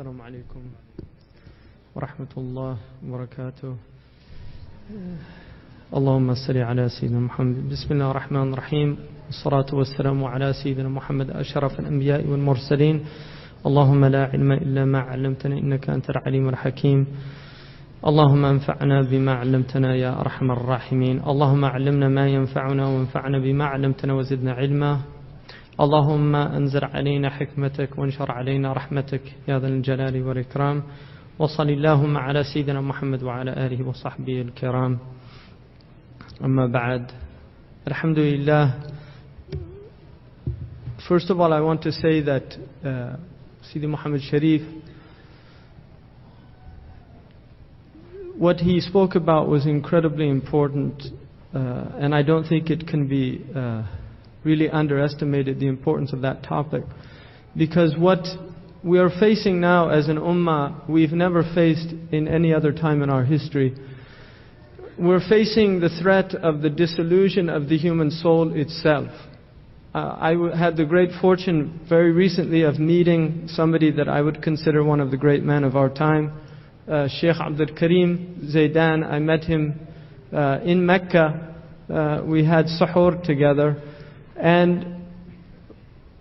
السلام عليكم ورحمة الله وبركاته. اللهم صل على سيدنا محمد. بسم الله الرحمن الرحيم. والصلاة والسلام على سيدنا محمد أشرف الأنبياء والمرسلين. اللهم لا علم إلا ما علمتنا إنك أنت العليم الحكيم. اللهم انفعنا بما علمتنا يا أرحم الراحمين. اللهم علمنا ما ينفعنا وانفعنا بما علمتنا وزدنا علما. اللهم أنزل علينا حكمتك وانشر علينا رحمتك يا ذا الجلال والإكرام وصل اللهم على سيدنا محمد وعلى آله وصحبه الكرام أما بعد الحمد لله First of all, I want to say that uh, Muhammad Sharif, what he spoke about was incredibly important, uh, and I don't think it can be uh, really underestimated the importance of that topic. Because what we are facing now as an ummah, we've never faced in any other time in our history. We're facing the threat of the dissolution of the human soul itself. Uh, I w- had the great fortune very recently of meeting somebody that I would consider one of the great men of our time, uh, Sheikh Abdul Karim Zaidan. I met him uh, in Mecca. Uh, we had suhoor together. And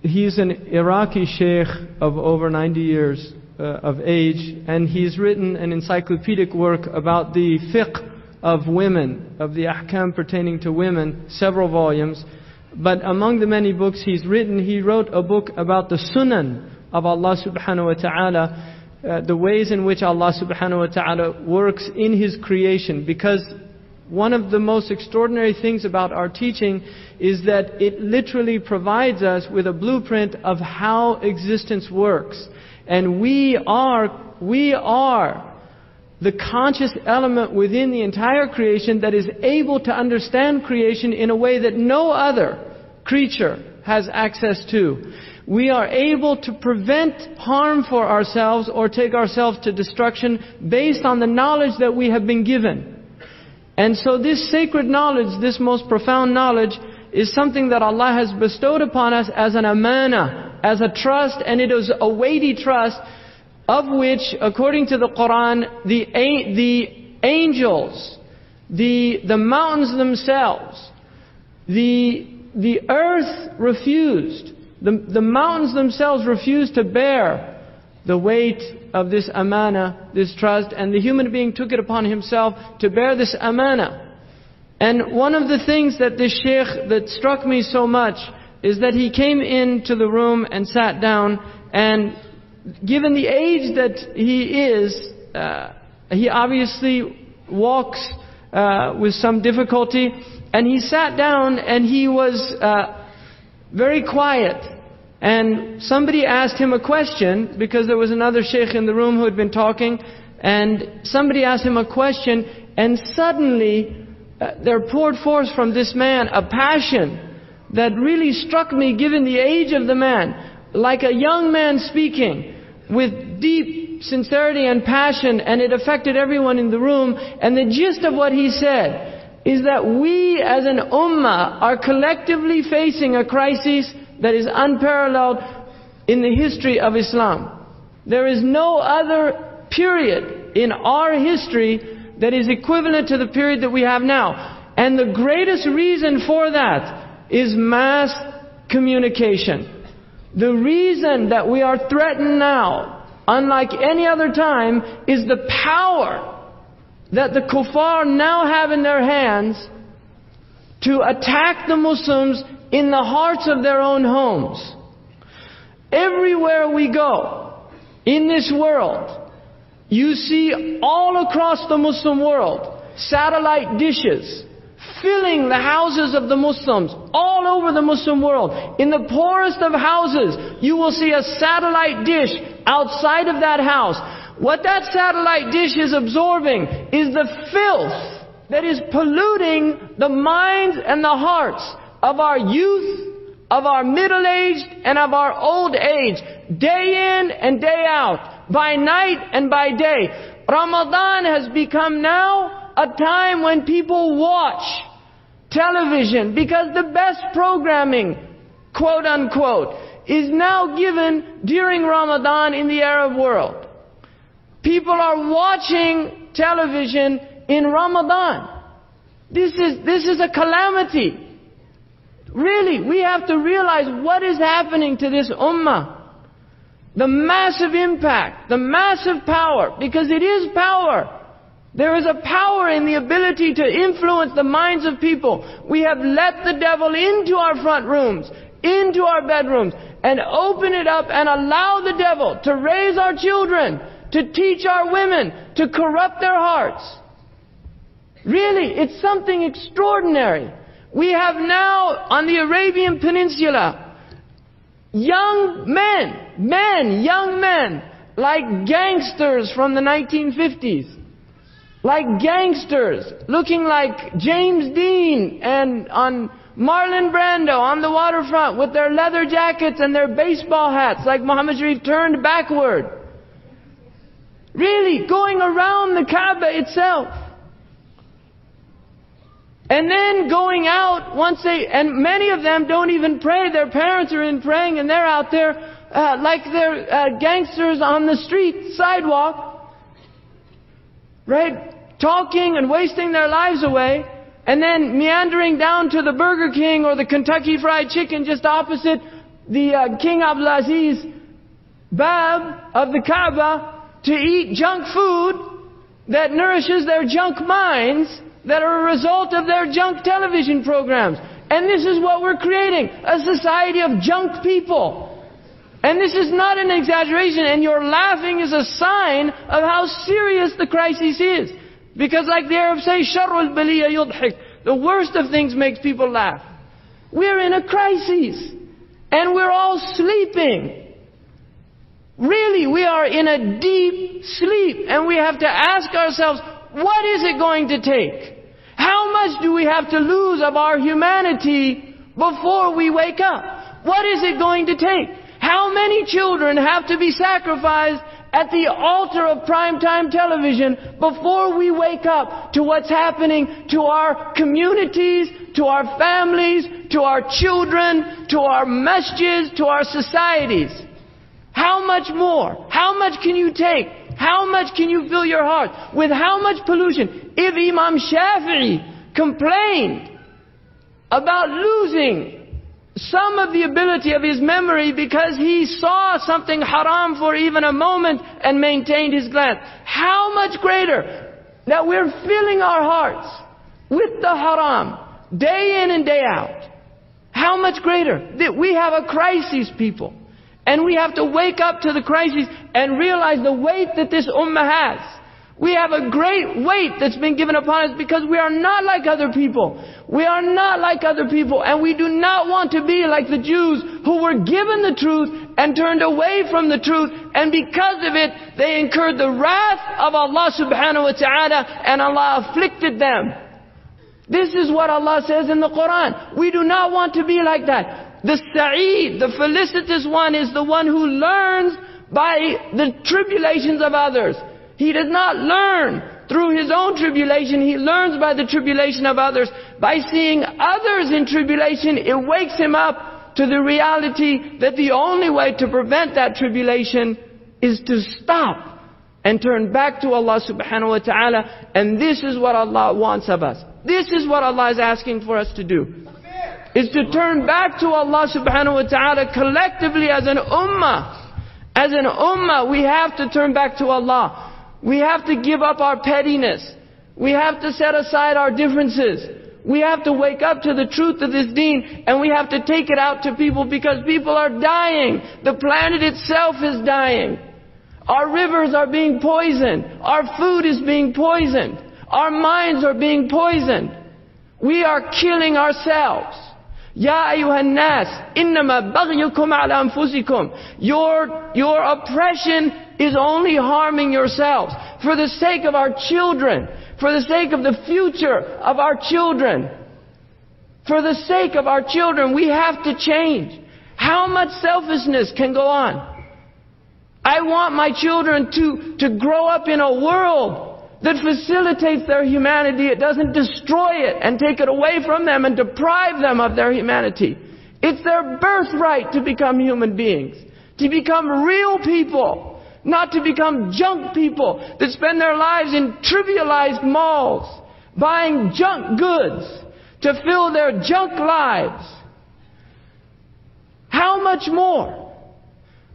he's an Iraqi sheikh of over 90 years uh, of age, and he's written an encyclopedic work about the fiqh of women, of the ahkam pertaining to women, several volumes. But among the many books he's written, he wrote a book about the sunan of Allah subhanahu wa ta'ala, uh, the ways in which Allah subhanahu wa ta'ala works in His creation. Because one of the most extraordinary things about our teaching is that it literally provides us with a blueprint of how existence works. And we are, we are the conscious element within the entire creation that is able to understand creation in a way that no other creature has access to. We are able to prevent harm for ourselves or take ourselves to destruction based on the knowledge that we have been given. And so this sacred knowledge, this most profound knowledge, is something that Allah has bestowed upon us as an amana, as a trust, and it is a weighty trust, of which, according to the Quran, the, the angels, the, the mountains themselves, the, the earth refused, the, the mountains themselves refused to bear the weight of this amana, this trust, and the human being took it upon himself to bear this amana. And one of the things that this sheikh that struck me so much is that he came into the room and sat down, and given the age that he is, uh, he obviously walks uh, with some difficulty, and he sat down and he was uh, very quiet. And somebody asked him a question because there was another sheikh in the room who had been talking, and somebody asked him a question, and suddenly Uh, there poured forth from this man a passion that really struck me given the age of the man, like a young man speaking with deep sincerity and passion, and it affected everyone in the room. And the gist of what he said is that we as an ummah are collectively facing a crisis that is unparalleled in the history of Islam. There is no other period in our history that is equivalent to the period that we have now. And the greatest reason for that is mass communication. The reason that we are threatened now, unlike any other time, is the power that the kuffar now have in their hands to attack the Muslims in the hearts of their own homes. Everywhere we go in this world, you see all across the Muslim world satellite dishes filling the houses of the Muslims all over the Muslim world. In the poorest of houses, you will see a satellite dish outside of that house. What that satellite dish is absorbing is the filth that is polluting the minds and the hearts of our youth, of our middle aged, and of our old age, day in and day out, by night and by day. Ramadan has become now a time when people watch television because the best programming, quote unquote, is now given during Ramadan in the Arab world. People are watching television in Ramadan. This is, this is a calamity. Really, we have to realize what is happening to this ummah. The massive impact, the massive power, because it is power. There is a power in the ability to influence the minds of people. We have let the devil into our front rooms, into our bedrooms, and open it up and allow the devil to raise our children, to teach our women, to corrupt their hearts. Really, it's something extraordinary. We have now on the Arabian Peninsula young men, men, young men, like gangsters from the 1950s. Like gangsters, looking like James Dean and on Marlon Brando on the waterfront with their leather jackets and their baseball hats, like Muhammad Sharif turned backward. Really, going around the Kaaba itself. And then going out once they, and many of them don't even pray. Their parents are in praying and they're out there uh, like they're uh, gangsters on the street, sidewalk. Right? Talking and wasting their lives away. And then meandering down to the Burger King or the Kentucky Fried Chicken just opposite the uh, King Abdulaziz Bab of the Kaaba to eat junk food that nourishes their junk minds that are a result of their junk television programs. And this is what we're creating a society of junk people. And this is not an exaggeration, and your laughing is a sign of how serious the crisis is. Because, like the Arabs say, sharul. The worst of things makes people laugh. We're in a crisis. And we're all sleeping. Really, we are in a deep sleep. And we have to ask ourselves, what is it going to take? How much do we have to lose of our humanity before we wake up? What is it going to take? How many children have to be sacrificed at the altar of primetime television before we wake up to what's happening to our communities, to our families, to our children, to our masjids, to our societies? How much more? How much can you take? How much can you fill your heart? With how much pollution? If Imam Shafi'i complained about losing some of the ability of his memory because he saw something haram for even a moment and maintained his glance. How much greater that we're filling our hearts with the haram day in and day out. How much greater that we have a crisis, people. And we have to wake up to the crisis and realize the weight that this ummah has. We have a great weight that's been given upon us because we are not like other people. We are not like other people and we do not want to be like the Jews who were given the truth and turned away from the truth and because of it they incurred the wrath of Allah subhanahu wa ta'ala and Allah afflicted them. This is what Allah says in the Quran. We do not want to be like that. The Sa'id, the felicitous one is the one who learns by the tribulations of others. He does not learn through his own tribulation. He learns by the tribulation of others. By seeing others in tribulation, it wakes him up to the reality that the only way to prevent that tribulation is to stop and turn back to Allah subhanahu wa ta'ala. And this is what Allah wants of us. This is what Allah is asking for us to do. Is to turn back to Allah subhanahu wa ta'ala collectively as an ummah. As an ummah, we have to turn back to Allah. We have to give up our pettiness. We have to set aside our differences. We have to wake up to the truth of this deen and we have to take it out to people because people are dying. The planet itself is dying. Our rivers are being poisoned. Our food is being poisoned. Our minds are being poisoned. We are killing ourselves. Ya ayuhan nas, innama baghyukum ala anfusikum. Your, your oppression is only harming yourselves. For the sake of our children, for the sake of the future of our children, for the sake of our children, we have to change. How much selfishness can go on? I want my children to, to grow up in a world that facilitates their humanity. It doesn't destroy it and take it away from them and deprive them of their humanity. It's their birthright to become human beings, to become real people Not to become junk people that spend their lives in trivialized malls, buying junk goods to fill their junk lives. How much more?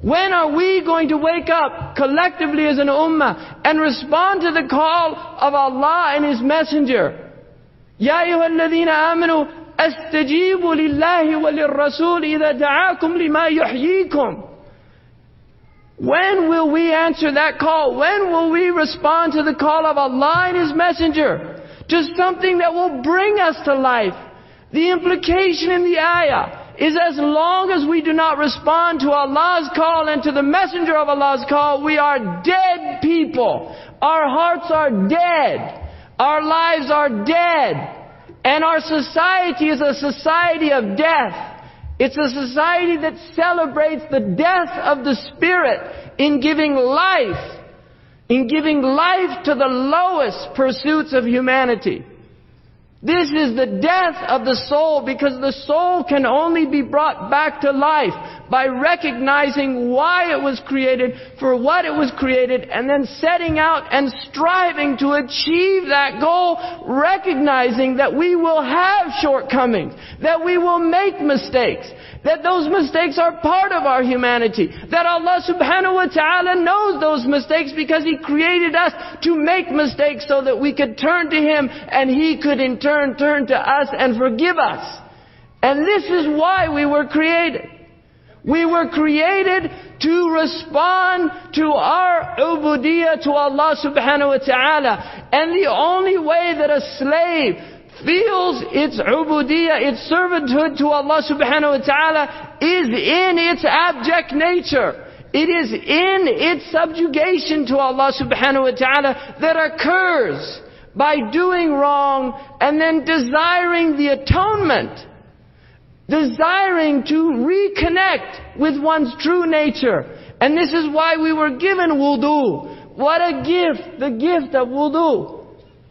When are we going to wake up collectively as an ummah and respond to the call of Allah and His Messenger? يا أيها الذين آمنوا استجيبوا لله وللرسول إذا دعاكم لما يحييكم When will we answer that call? When will we respond to the call of Allah and His Messenger? To something that will bring us to life. The implication in the ayah is as long as we do not respond to Allah's call and to the messenger of Allah's call, we are dead people. Our hearts are dead. Our lives are dead. And our society is a society of death. It's a society that celebrates the death of the spirit in giving life, in giving life to the lowest pursuits of humanity. This is the death of the soul because the soul can only be brought back to life by recognizing why it was created, for what it was created, and then setting out and striving to achieve that goal, recognizing that we will have shortcomings, that we will make mistakes, that those mistakes are part of our humanity. That Allah subhanahu wa ta'ala knows those mistakes because He created us to make mistakes so that we could turn to Him and He could in turn turn to us and forgive us. And this is why we were created. We were created to respond to our ubudiyah to Allah subhanahu wa ta'ala. And the only way that a slave feels its ubudiyah, its servanthood to Allah subhanahu wa ta'ala is in its abject nature. It is in its subjugation to Allah subhanahu wa ta'ala that occurs by doing wrong and then desiring the atonement. Desiring to reconnect with one's true nature. And this is why we were given wudu. What a gift, the gift of wudu.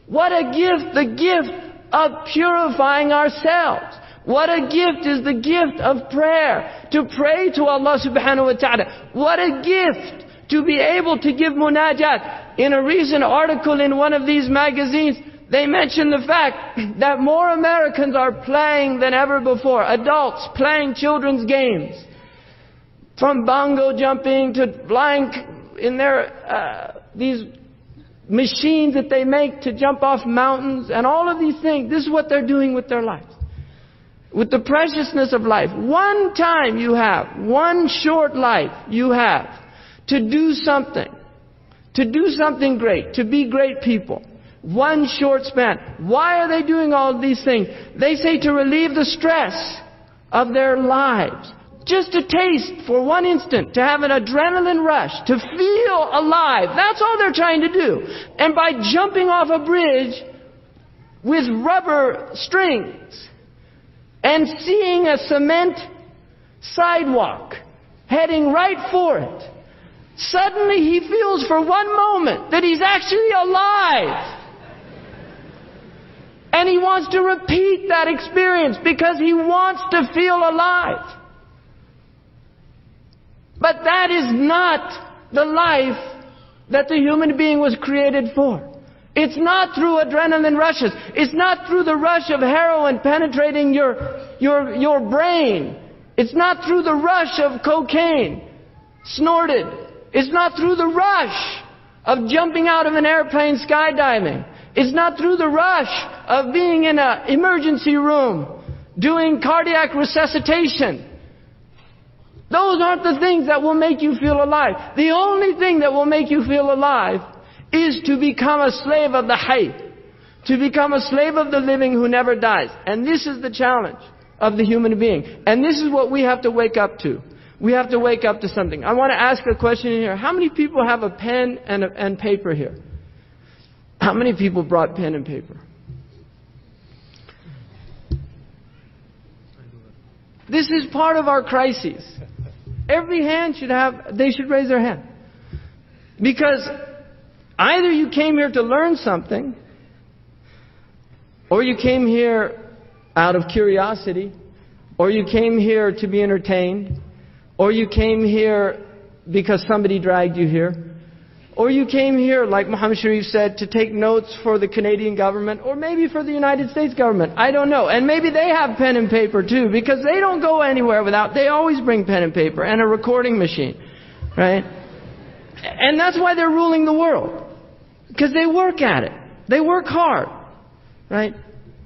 What a gift, the gift of purifying ourselves. What a gift is the gift of prayer. To pray to Allah subhanahu wa ta'ala. What a gift to be able to give munajat. In a recent article in one of these magazines, they mentioned the fact that more Americans are playing than ever before. Adults playing children's games. From bungee jumping to flying in their, uh, these machines that they make to jump off mountains and all of these things. This is what they're doing with their lives. With the preciousness of life. One time you have, one short life you have to do something. To do something great. To be great people. One short span. Why are they doing all these things? They say to relieve the stress of their lives. Just a taste for one instant, to have an adrenaline rush, to feel alive. That's all they're trying to do. And by jumping off a bridge with rubber strings and seeing a cement sidewalk heading right for it, suddenly he feels for one moment that he's actually alive. And he wants to repeat that experience because he wants to feel alive. But that is not the life that the human being was created for. It's not through adrenaline rushes. It's not through the rush of heroin penetrating your, your, your brain. It's not through the rush of cocaine snorted. It's not through the rush of jumping out of an airplane skydiving. It's not through the rush of being in an emergency room doing cardiac resuscitation. Those aren't the things that will make you feel alive. The only thing that will make you feel alive is to become a slave of the hayy. To become a slave of the living who never dies. And this is the challenge of the human being. And this is what we have to wake up to. We have to wake up to something. I want to ask a question here. How many people have a pen and, a, and paper here? How many people brought pen and paper? This is part of our crises. Every hand should have, they should raise their hand. Because either you came here to learn something, or you came here out of curiosity, or you came here to be entertained, or you came here because somebody dragged you here. Or you came here, like Muhammad Sharif said, to take notes for the Canadian government, or maybe for the United States government. I don't know. And maybe they have pen and paper too, because they don't go anywhere without, they always bring pen and paper and a recording machine. Right? And that's why they're ruling the world. Because they work at it. They work hard. Right?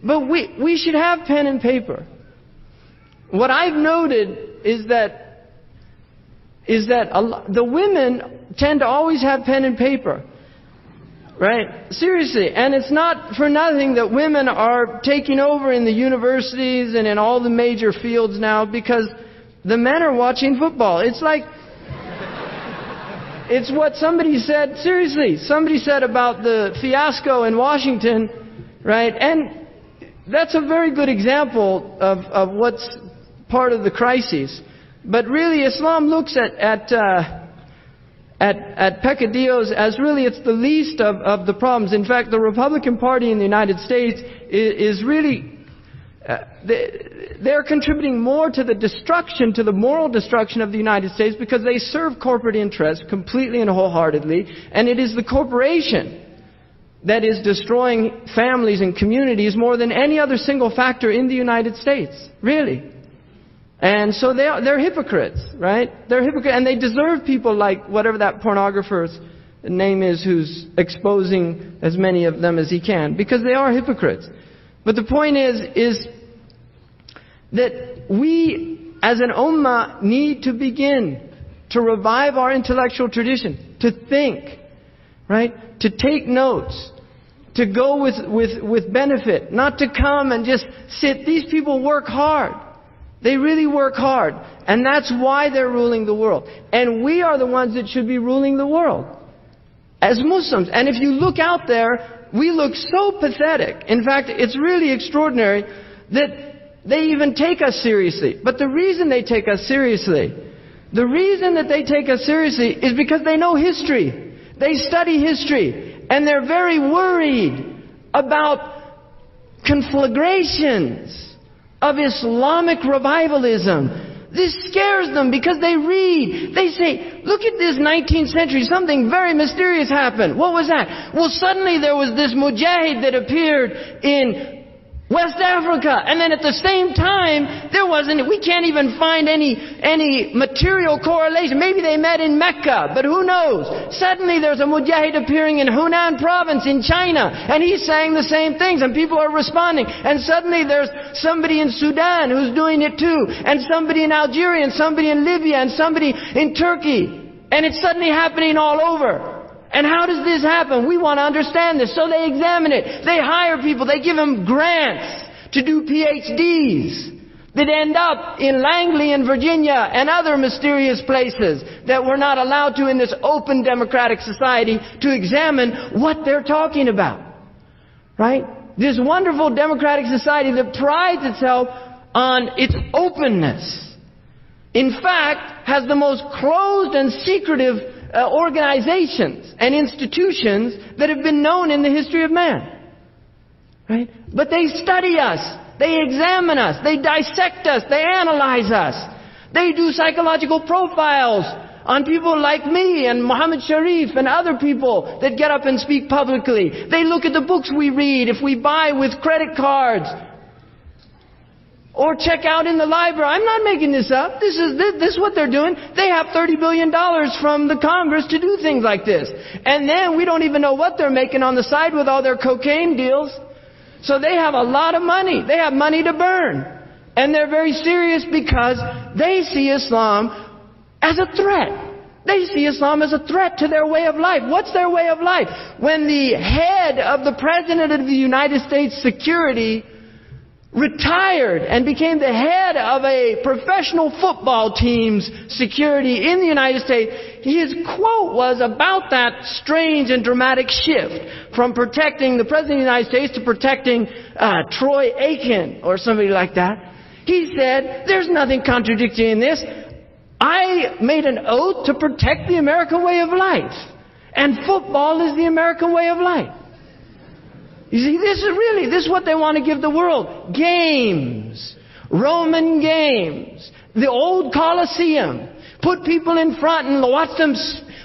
But we, we should have pen and paper. What I've noted is that is that the women tend to always have pen and paper. Right? Seriously. And it's not for nothing that women are taking over in the universities and in all the major fields now because the men are watching football. It's like, it's what somebody said, seriously, somebody said about the fiasco in Washington, right? And that's a very good example of, of what's part of the crisis. But really, Islam looks at, at, uh, at, at peccadillos as really it's the least of, of the problems. In fact, the Republican Party in the United States is, is really, uh, they, they're contributing more to the destruction, to the moral destruction of the United States because they serve corporate interests completely and wholeheartedly, and it is the corporation that is destroying families and communities more than any other single factor in the United States. Really. And so they are, they're hypocrites, right? They're hypocrites, and they deserve people like whatever that pornographer's name is who's exposing as many of them as he can, because they are hypocrites. But the point is, is that we as an ummah need to begin to revive our intellectual tradition, to think, right? To take notes, to go with, with, with benefit, not to come and just sit. These people work hard. They really work hard. And that's why they're ruling the world. And we are the ones that should be ruling the world. As Muslims. And if you look out there, we look so pathetic. In fact, it's really extraordinary that they even take us seriously. But the reason they take us seriously, the reason that they take us seriously is because they know history. They study history. And they're very worried about conflagrations of Islamic revivalism. This scares them because they read. They say, look at this 19th century, something very mysterious happened. What was that? Well, suddenly there was this mujahid that appeared in West Africa. And then at the same time, there wasn't, we can't even find any, any material correlation. Maybe they met in Mecca, but who knows? Suddenly there's a mujahid appearing in Hunan province in China, and he's saying the same things, and people are responding. And suddenly there's somebody in Sudan who's doing it too, and somebody in Algeria, and somebody in Libya, and somebody in Turkey. And it's suddenly happening all over. And how does this happen? We want to understand this. So they examine it. They hire people. They give them grants to do PhDs that end up in Langley in Virginia and other mysterious places that we're not allowed to in this open democratic society to examine what they're talking about. Right? This wonderful democratic society that prides itself on its openness. In fact, has the most closed and secretive uh, organizations and institutions that have been known in the history of man. Right? But they study us. They examine us. They dissect us. They analyze us. They do psychological profiles on people like me and Muhammad Sharif and other people that get up and speak publicly. They look at the books we read, if we buy with credit cards, or check out in the library. I'm not making this up. This is, this, this, is what they're doing. They have $30 billion from the Congress to do things like this. And then we don't even know what they're making on the side with all their cocaine deals. So they have a lot of money. They have money to burn. And they're very serious because they see Islam as a threat. They see Islam as a threat to their way of life. What's their way of life? When the head of the President of the United States Security retired and became the head of a professional football team's security in the United States, his quote was about that strange and dramatic shift from protecting the President of the United States to protecting uh, Troy Aikman or somebody like that. He said, there's nothing contradictory in this. I made an oath to protect the American way of life. And football is the American way of life. You see, this is really, this is what they want to give the world. Games. Roman games. The old Colosseum. Put people in front and watch them,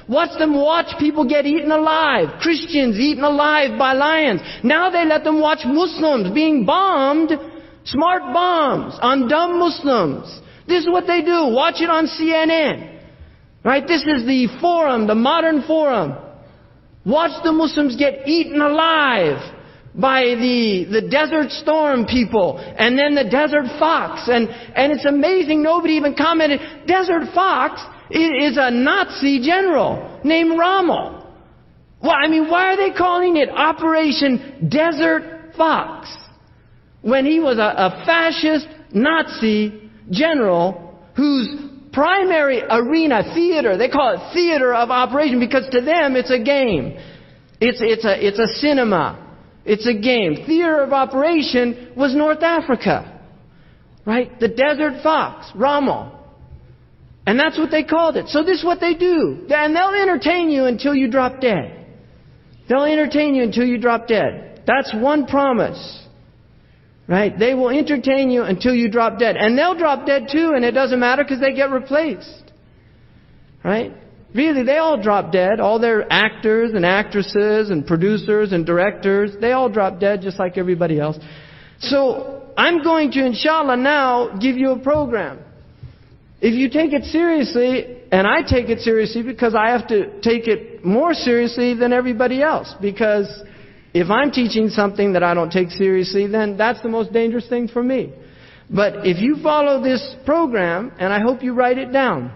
watch them watch people get eaten alive. Christians eaten alive by lions. Now they let them watch Muslims being bombed, smart bombs on dumb Muslims. This is what they do. Watch it on CNN. Right? This is the forum, the modern forum. Watch the Muslims get eaten alive by the, the desert storm people and then the desert fox. And, and it's amazing, nobody even commented. Desert fox is a Nazi general named Rommel. Well, I mean, why are they calling it Operation Desert Fox? When he was a, a fascist Nazi general whose primary arena, theater, they call it theater of operation because to them it's a game. It's, it's, a, it's a cinema. It's a game. Theater of operation was North Africa. Right? The desert fox, Rommel. And that's what they called it. So this is what they do. And they'll entertain you until you drop dead. They'll entertain you until you drop dead. That's one promise. Right? They will entertain you until you drop dead. And they'll drop dead too, and it doesn't matter because they get replaced. Right? Really, they all drop dead. All their actors and actresses and producers and directors, they all drop dead just like everybody else. So, I'm going to, inshallah, now give you a program. If you take it seriously, and I take it seriously because I have to take it more seriously than everybody else, because if I'm teaching something that I don't take seriously, then that's the most dangerous thing for me. But if you follow this program, and I hope you write it down,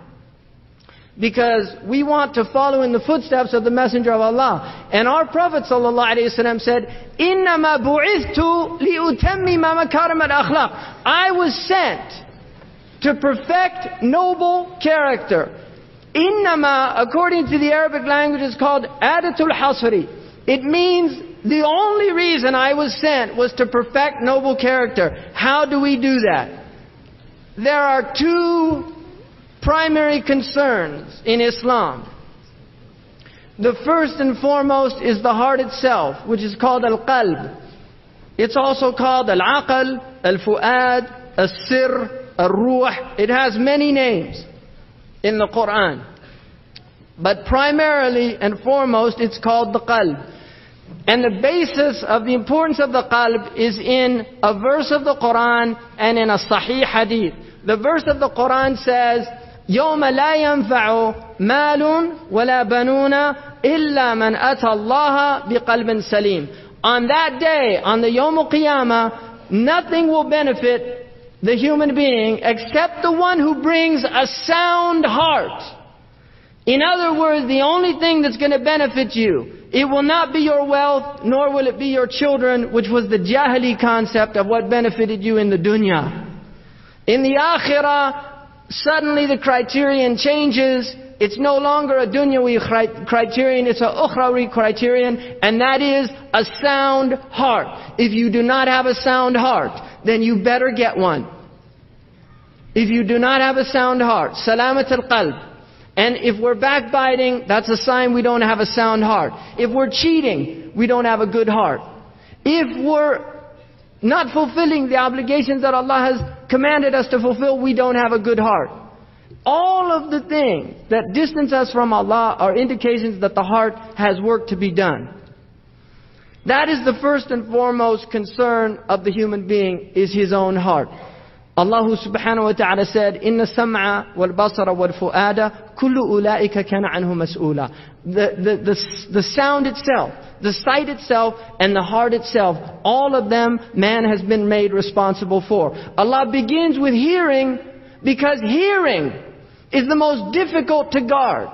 because we want to follow in the footsteps of the Messenger of Allah. And our Prophet ﷺ said, إِنَّمَا بُعِثْتُ لِأُتَمِّمَ مَكَارِمَ الْأَخْلَاقِ I was sent to perfect noble character. إِنَّمَا, according to the Arabic language, is called adatul hasri. It means the only reason I was sent was to perfect noble character. How do we do that? There are two primary concerns in Islam. The first and foremost is the heart itself, which is called al-qalb. It's also called al-aql, al-fu'ad, al-sir, al-ruh. It has many names in the Quran. But primarily and foremost, it's called the qalb. And the basis of the importance of the qalb is in a verse of the Quran and in a sahih hadith. The verse of the Quran says, يوم لا ينفع مال ولا بنون إلا من أتى الله بقلب سليم. On that day, on the Yom Qiyamah, nothing will benefit the human being except the one who brings a sound heart. In other words, the only thing that's going to benefit you it will not be your wealth, nor will it be your children, which was the jahili concept of what benefited you in the dunya. In the akhirah, suddenly the criterion changes. It's no longer a dunyawi criterion, it's a ukhrawi criterion, and that is a sound heart. If you do not have a sound heart, then you better get one. If you do not have a sound heart, salamat al-qalb, and if we're backbiting, that's a sign we don't have a sound heart. If we're cheating, we don't have a good heart. If we're not fulfilling the obligations that Allah has commanded us to fulfill, we don't have a good heart. All of the things that distance us from Allah are indications that the heart has work to be done. That is the first and foremost concern of the human being, is his own heart. Allah subhanahu wa ta'ala said, Inna sam'a wal basara wal fu'ada, kullu ula'ika kana anhu mas'ula. The, the, the, the sound itself, the sight itself, and the heart itself, all of them man has been made responsible for. Allah begins with hearing, because hearing is the most difficult to guard.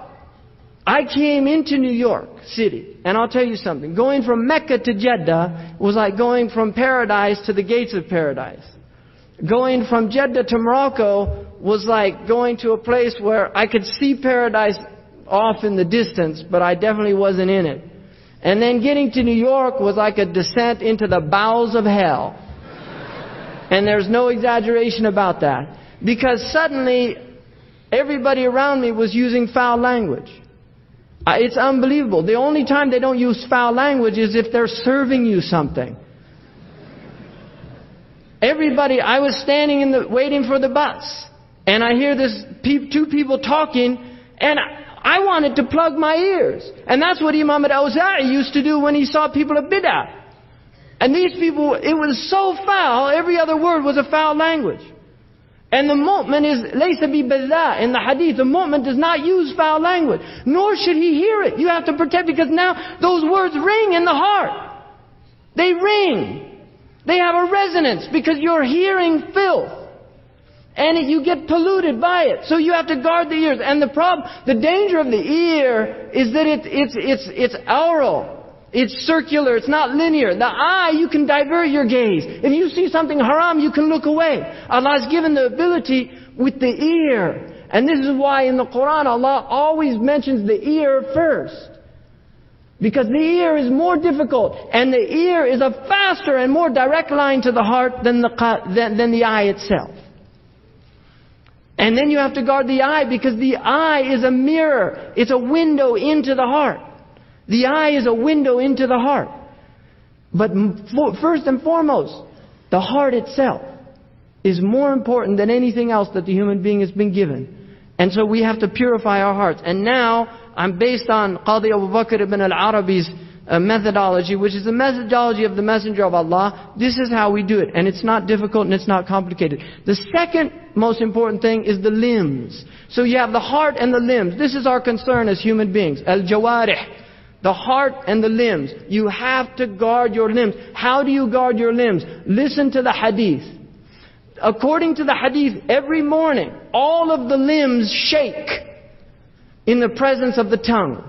I came into New York City, and I'll tell you something. Going from Mecca to Jeddah was like going from paradise to the gates of paradise. Going from Jeddah to Morocco was like going to a place where I could see paradise off in the distance, but I definitely wasn't in it. And then getting to New York was like a descent into the bowels of hell. And there's no exaggeration about that. Because suddenly, everybody around me was using foul language. It's unbelievable. The only time they don't use foul language is if they're serving you something. Everybody, I was standing in the, waiting for the bus, and I hear this pe- two people talking, and I, wanted to plug my ears. And that's what Imam al-Awza'i used to do when he saw people of bid'ah. And these people, it was so foul, every other word was a foul language. And the mu'min is laysa bi badah in the hadith. The mu'min does not use foul language, nor should he hear it. You have to protect because now those words ring in the heart. They ring. They have a resonance because you're hearing filth. And you get polluted by it. So you have to guard the ears. And the problem, the danger of the ear is that it, it's, it's, it's aural. It's circular, it's not linear. The eye, you can divert your gaze. If you see something haram, you can look away. Allah has given the ability with the ear. And this is why in the Quran Allah always mentions the ear first. Because the ear is more difficult, and the ear is a faster and more direct line to the heart than the, than, than the eye itself. And then you have to guard the eye because the eye is a mirror. It's a window into the heart. The eye is a window into the heart. But first and foremost, the heart itself is more important than anything else that the human being has been given. And so we have to purify our hearts. And now, I'm based on Qadi Abu Bakr ibn al-Arabi's uh, methodology, which is the methodology of the Messenger of Allah. This is how we do it. And it's not difficult and it's not complicated. The second most important thing is the limbs. So you have the heart and the limbs. This is our concern as human beings. Al-jawarih. The heart and the limbs. You have to guard your limbs. How do you guard your limbs? Listen to the hadith. According to the hadith, every morning, all of the limbs shake in the presence of the tongue.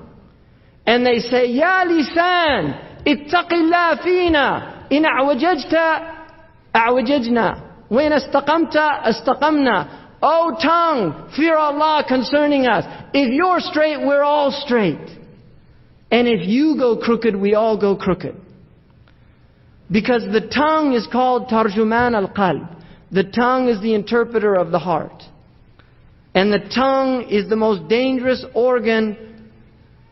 And they say, Ya lisan, ittaqillah fina, in a'wajajta, a'wajajna. When istaqamta, istaqamna. O tongue, fear Allah concerning us. If you're straight, we're all straight. And if you go crooked, we all go crooked. Because the tongue is called tarjuman al-qalb. The tongue is the interpreter of the heart. And the tongue is the most dangerous organ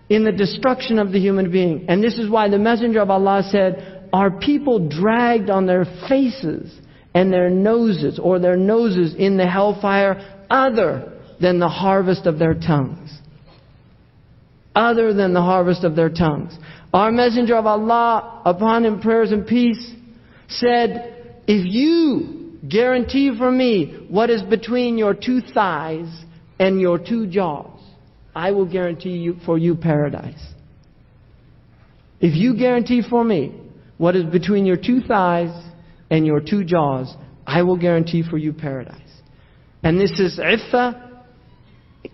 in the destruction of the human being. And this is why the Messenger of Allah said, Are people dragged on their faces and their noses, or their noses in the hellfire, other than the harvest of their tongues? other than the harvest of their tongues. Our messenger of Allah, upon him prayers and peace, said, if you guarantee for me what is between your two thighs and your two jaws, I will guarantee you for you paradise. If you guarantee for me what is between your two thighs and your two jaws, I will guarantee for you paradise. And this is iffa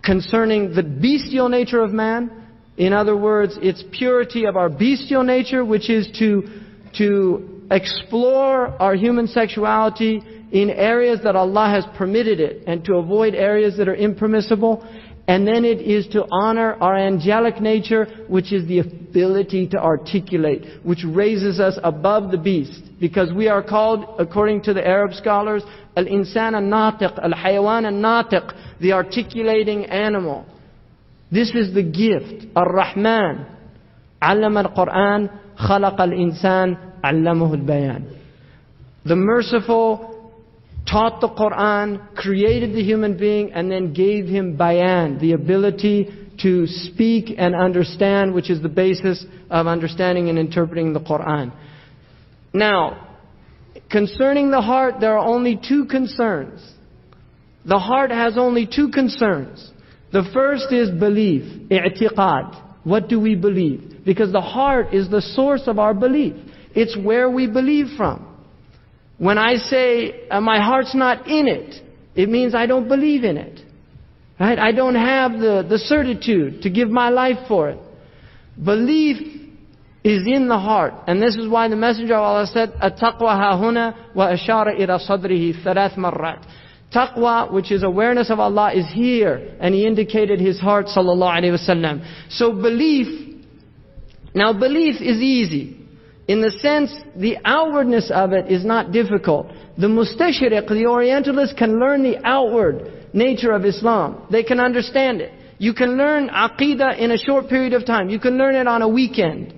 concerning the bestial nature of man, in other words, it's purity of our bestial nature, which is to, to explore our human sexuality in areas that Allah has permitted it and to avoid areas that are impermissible. And then it is to honor our angelic nature, which is the ability to articulate, which raises us above the beast. Because we are called, according to the Arab scholars, al-insan al-natiq, al-hayawan al-natiq, the articulating animal. This is the gift, al-Rahman. Allama al-Quran, khalaq al-insan, allamahu al-bayan. The merciful taught the Quran, created the human being, and then gave him bayan, the ability to speak and understand, which is the basis of understanding and interpreting the Quran. Now, concerning the heart, there are only two concerns. The heart has only two concerns. The first is belief, i'tiqad. What do we believe? Because the heart is the source of our belief. It's where we believe from. When I say uh, my heart's not in it, it means I don't believe in it. Right? I don't have the, the certitude to give my life for it. Belief is in the heart. And this is why the Messenger of Allah said, At-taqwa hahuna wa ashara ila sadrihi thalath marrat. Taqwa, which is awareness of Allah, is here. And he indicated his heart, sallallahu alayhi. So belief, now belief is easy. In the sense, the outwardness of it is not difficult. The mustashriq, the Orientalists can learn the outward nature of Islam. They can understand it. You can learn aqidah in a short period of time. You can learn it on a weekend.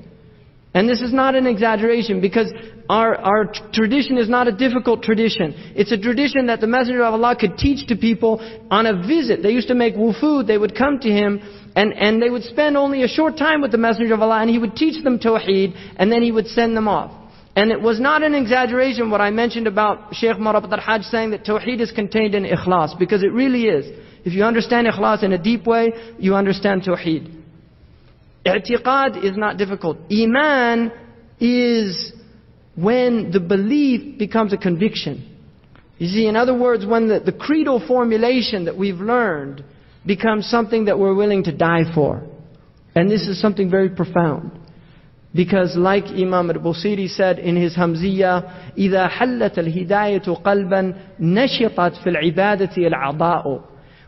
And this is not an exaggeration because our, our tradition is not a difficult tradition. It's a tradition that the Messenger of Allah could teach to people on a visit. They used to make wufud, they would come to him and, and they would spend only a short time with the Messenger of Allah and he would teach them Tawheed and then he would send them off. And it was not an exaggeration what I mentioned about Sheikh Murabit al-Hajj saying that Tawheed is contained in Ikhlas because it really is. If you understand Ikhlas in a deep way, you understand Tawheed. I'tiqad is not difficult. Iman is when the belief becomes a conviction. You see, in other words, when the, the creedal formulation that we've learned becomes something that we're willing to die for. And this is something very profound. Because like Imam al-Busiri said in his Hamziya, إذا حلت الهداية قلبا نشطت في العبادة الأعضاء.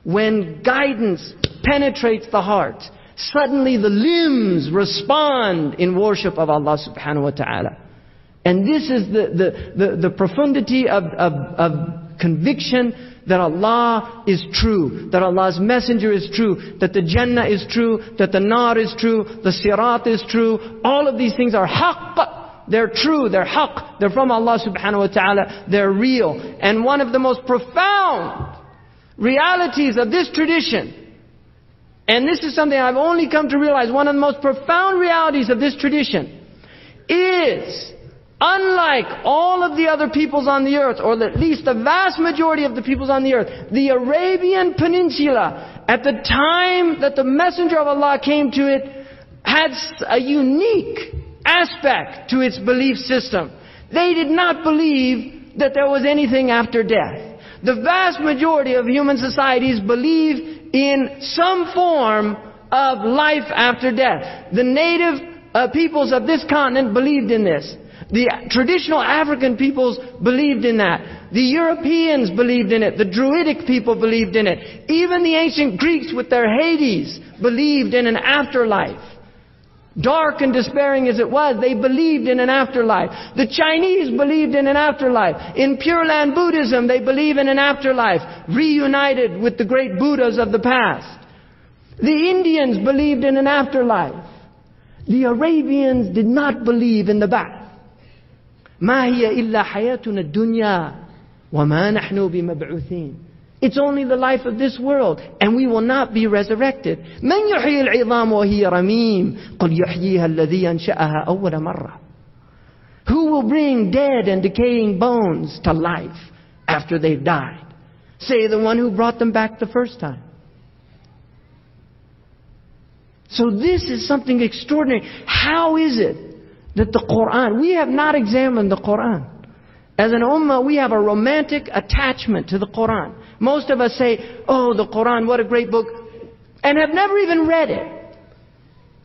When guidance penetrates the heart, suddenly the limbs respond in worship of Allah subhanahu wa ta'ala. And this is the, the, the, the profundity of, of, of conviction that Allah is true, that Allah's messenger is true, that the Jannah is true, that the Nar is true, the Sirat is true. All of these things are haqq. They're true, they're haqq, they're from Allah subhanahu wa ta'ala, they're real. And one of the most profound realities of this tradition, and this is something I've only come to realize, one of the most profound realities of this tradition is Unlike all of the other peoples on the earth, or at least the vast majority of the peoples on the earth, the Arabian Peninsula, at the time that the Messenger of Allah came to it, had a unique aspect to its belief system. They did not believe that there was anything after death. The vast majority of human societies believe in some form of life after death. The native uh, peoples of this continent believed in this. The traditional African peoples believed in that. The Europeans believed in it. The Druidic people believed in it. Even the ancient Greeks with their Hades believed in an afterlife. Dark and despairing as it was, they believed in an afterlife. The Chinese believed in an afterlife. In Pure Land Buddhism, they believe in an afterlife, reunited with the great Buddhas of the past. The Indians believed in an afterlife. The Arabians did not believe in the ba'th. ما هي إلا حياتنا الدنيا وما نحن بمبعوثين It's only the life of this world and we will not be resurrected من يحيي العظام وهي رميم قل يحييها الذي أنشأها أول مرة Who will bring dead and decaying bones to life after they've died? Say the one who brought them back the first time. So this is something extraordinary. How is it that the Quran, we have not examined the Quran. As an ummah, we have a romantic attachment to the Quran. Most of us say, oh, the Quran, what a great book, and have never even read it.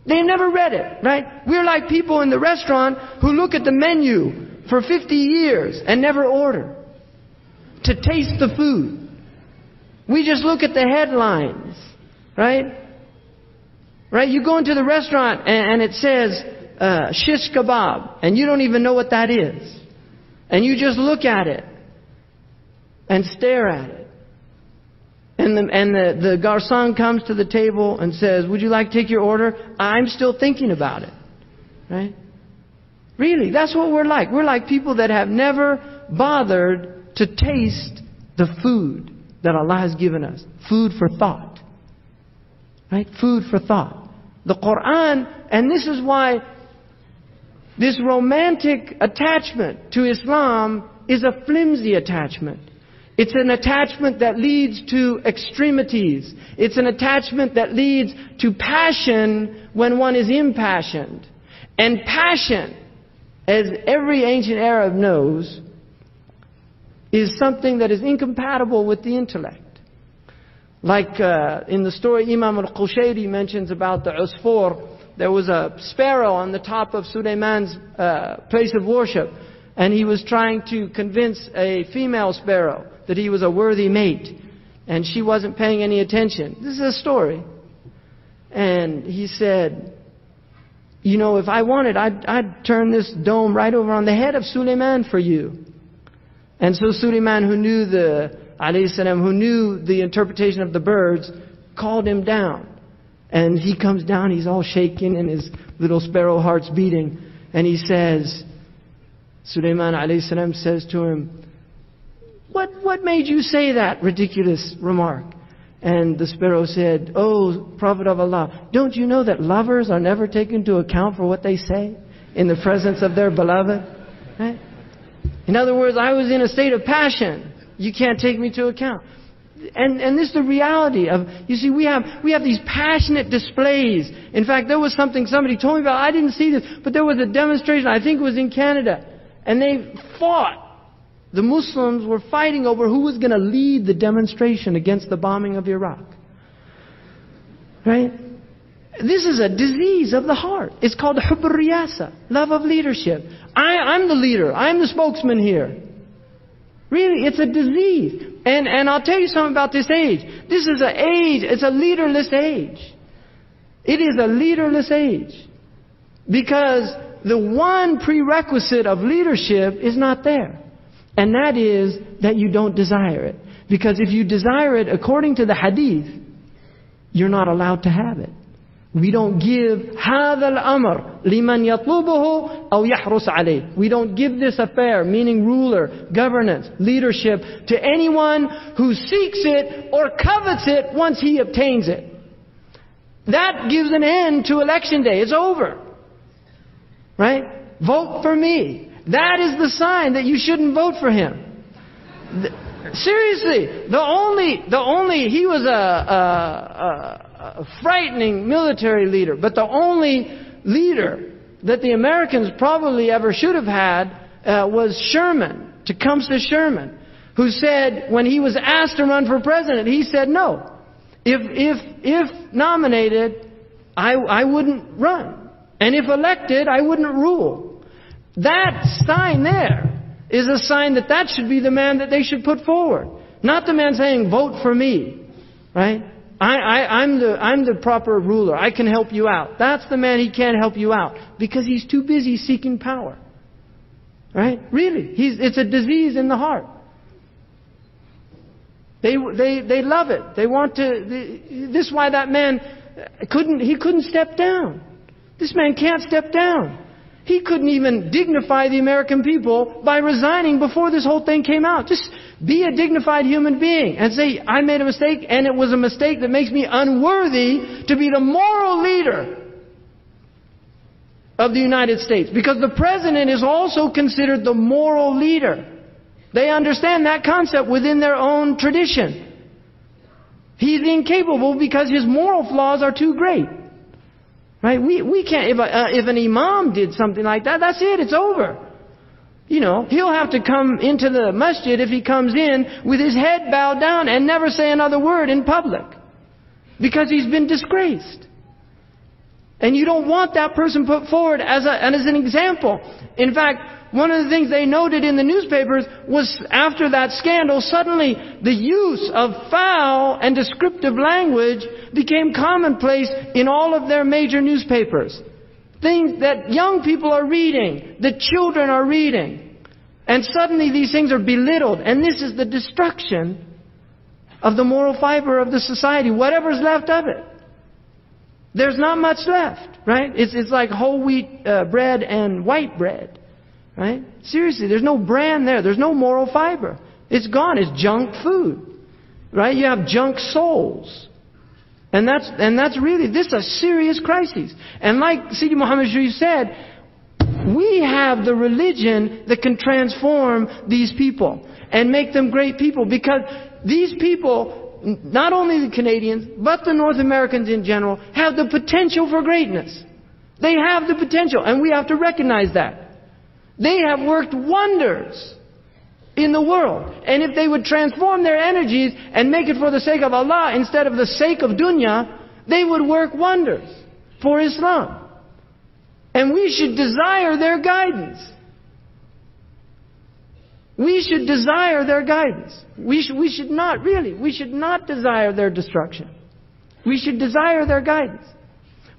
They've never read it, right? We're like people in the restaurant who look at the menu for 50 years and never order to taste the food. We just look at the headlines, right? Right? You go into the restaurant and, and it says, uh, shish kebab, and you don't even know what that is. And you just look at it and stare at it. And, the, and the, the garçon comes to the table and says, Would you like to take your order? I'm still thinking about it. Right? Really, that's what we're like. We're like people that have never bothered to taste the food that Allah has given us. Food for thought. Right? Food for thought. The Quran, and this is why this romantic attachment to Islam is a flimsy attachment. It's an attachment that leads to extremities. It's an attachment that leads to passion when one is impassioned. And passion, as every ancient Arab knows, is something that is incompatible with the intellect. Like uh, in the story Imam al-Qushayri mentions about the Usfur, there was a sparrow on the top of Suleiman's uh, place of worship, and he was trying to convince a female sparrow that he was a worthy mate, and she wasn't paying any attention. This is a story. And he said, You know, if I wanted, I'd, I'd turn this dome right over on the head of Suleiman for you. And so Suleiman, who knew the, alayhi salam, who knew the interpretation of the birds, called him down. And he comes down, he's all shaking and his little sparrow heart's beating. and he says, Sulaiman salam says to him, what, what made you say that ridiculous remark? And the sparrow said, Oh, Prophet of Allah, don't you know that lovers are never taken into account for what they say in the presence of their beloved? Right? In other words, I was in a state of passion. You can't take me to account. And, and this is the reality of, you see, we have, we have these passionate displays. In fact, there was something somebody told me about, I didn't see this, but there was a demonstration, I think it was in Canada, and they fought. The Muslims were fighting over who was going to lead the demonstration against the bombing of Iraq. Right? This is a disease of the heart. It's called hubriyasa, love of leadership. I, I'm the leader. I'm the spokesman here. Really, it's a disease. And, and I'll tell you something about this age. This is an age, it's a leaderless age. It is a leaderless age. Because the one prerequisite of leadership is not there. And that is that you don't desire it. Because if you desire it according to the hadith, you're not allowed to have it. We don't give هذا الأمر لمن يطلبه أو يحرص عليه. We don't give this affair, meaning ruler, governance, leadership, to anyone who seeks it or covets it once he obtains it. That gives an end to election day. It's over. Right? Vote for me. That is the sign that you shouldn't vote for him. Seriously, the only, the only, he was a, a, a a frightening military leader, but the only leader that the Americans probably ever should have had uh, was Sherman, Tecumseh Sherman, who said when he was asked to run for president, he said no. If, if, if nominated, I, I wouldn't run. And if elected, I wouldn't rule. That sign there is a sign that that should be the man that they should put forward. Not the man saying, vote for me. Right? I, I'm, the, I'm the proper ruler. I can help you out. That's the man he can't help you out because he's too busy seeking power. Right? Really. He's, it's a disease in the heart. They, they, they love it. They want to. They, this is why that man couldn't, he couldn't step down. This man can't step down. He couldn't even dignify the American people by resigning before this whole thing came out. Just be a dignified human being and say, I made a mistake and it was a mistake that makes me unworthy to be the moral leader of the United States. Because the president is also considered the moral leader. They understand that concept within their own tradition. He's incapable because his moral flaws are too great. Right? We, we can't, if, a, uh, if an imam did something like that, that's it, it's over. You know, he'll have to come into the masjid if he comes in with his head bowed down and never say another word in public. Because he's been disgraced. And you don't want that person put forward as, a, and as an example. In fact, one of the things they noted in the newspapers was after that scandal, suddenly the use of foul and descriptive language became commonplace in all of their major newspapers. Things that young people are reading, that children are reading. And suddenly these things are belittled. And this is the destruction of the moral fiber of the society, whatever's left of it. There's not much left, right? It's, it's like whole wheat uh, bread and white bread, right? Seriously, there's no brand there. There's no moral fiber. It's gone. It's junk food, right? You have junk souls. And that's, and that's really, this is a serious crisis. And like Sidi Muhammad Sharif said, we have the religion that can transform these people and make them great people because these people, not only the Canadians, but the North Americans in general, have the potential for greatness. They have the potential, and we have to recognize that. They have worked wonders in the world. And if they would transform their energies and make it for the sake of Allah instead of the sake of dunya, they would work wonders for Islam. And we should desire their guidance. We should desire their guidance. We should, we should not, really, we should not desire their destruction. We should desire their guidance.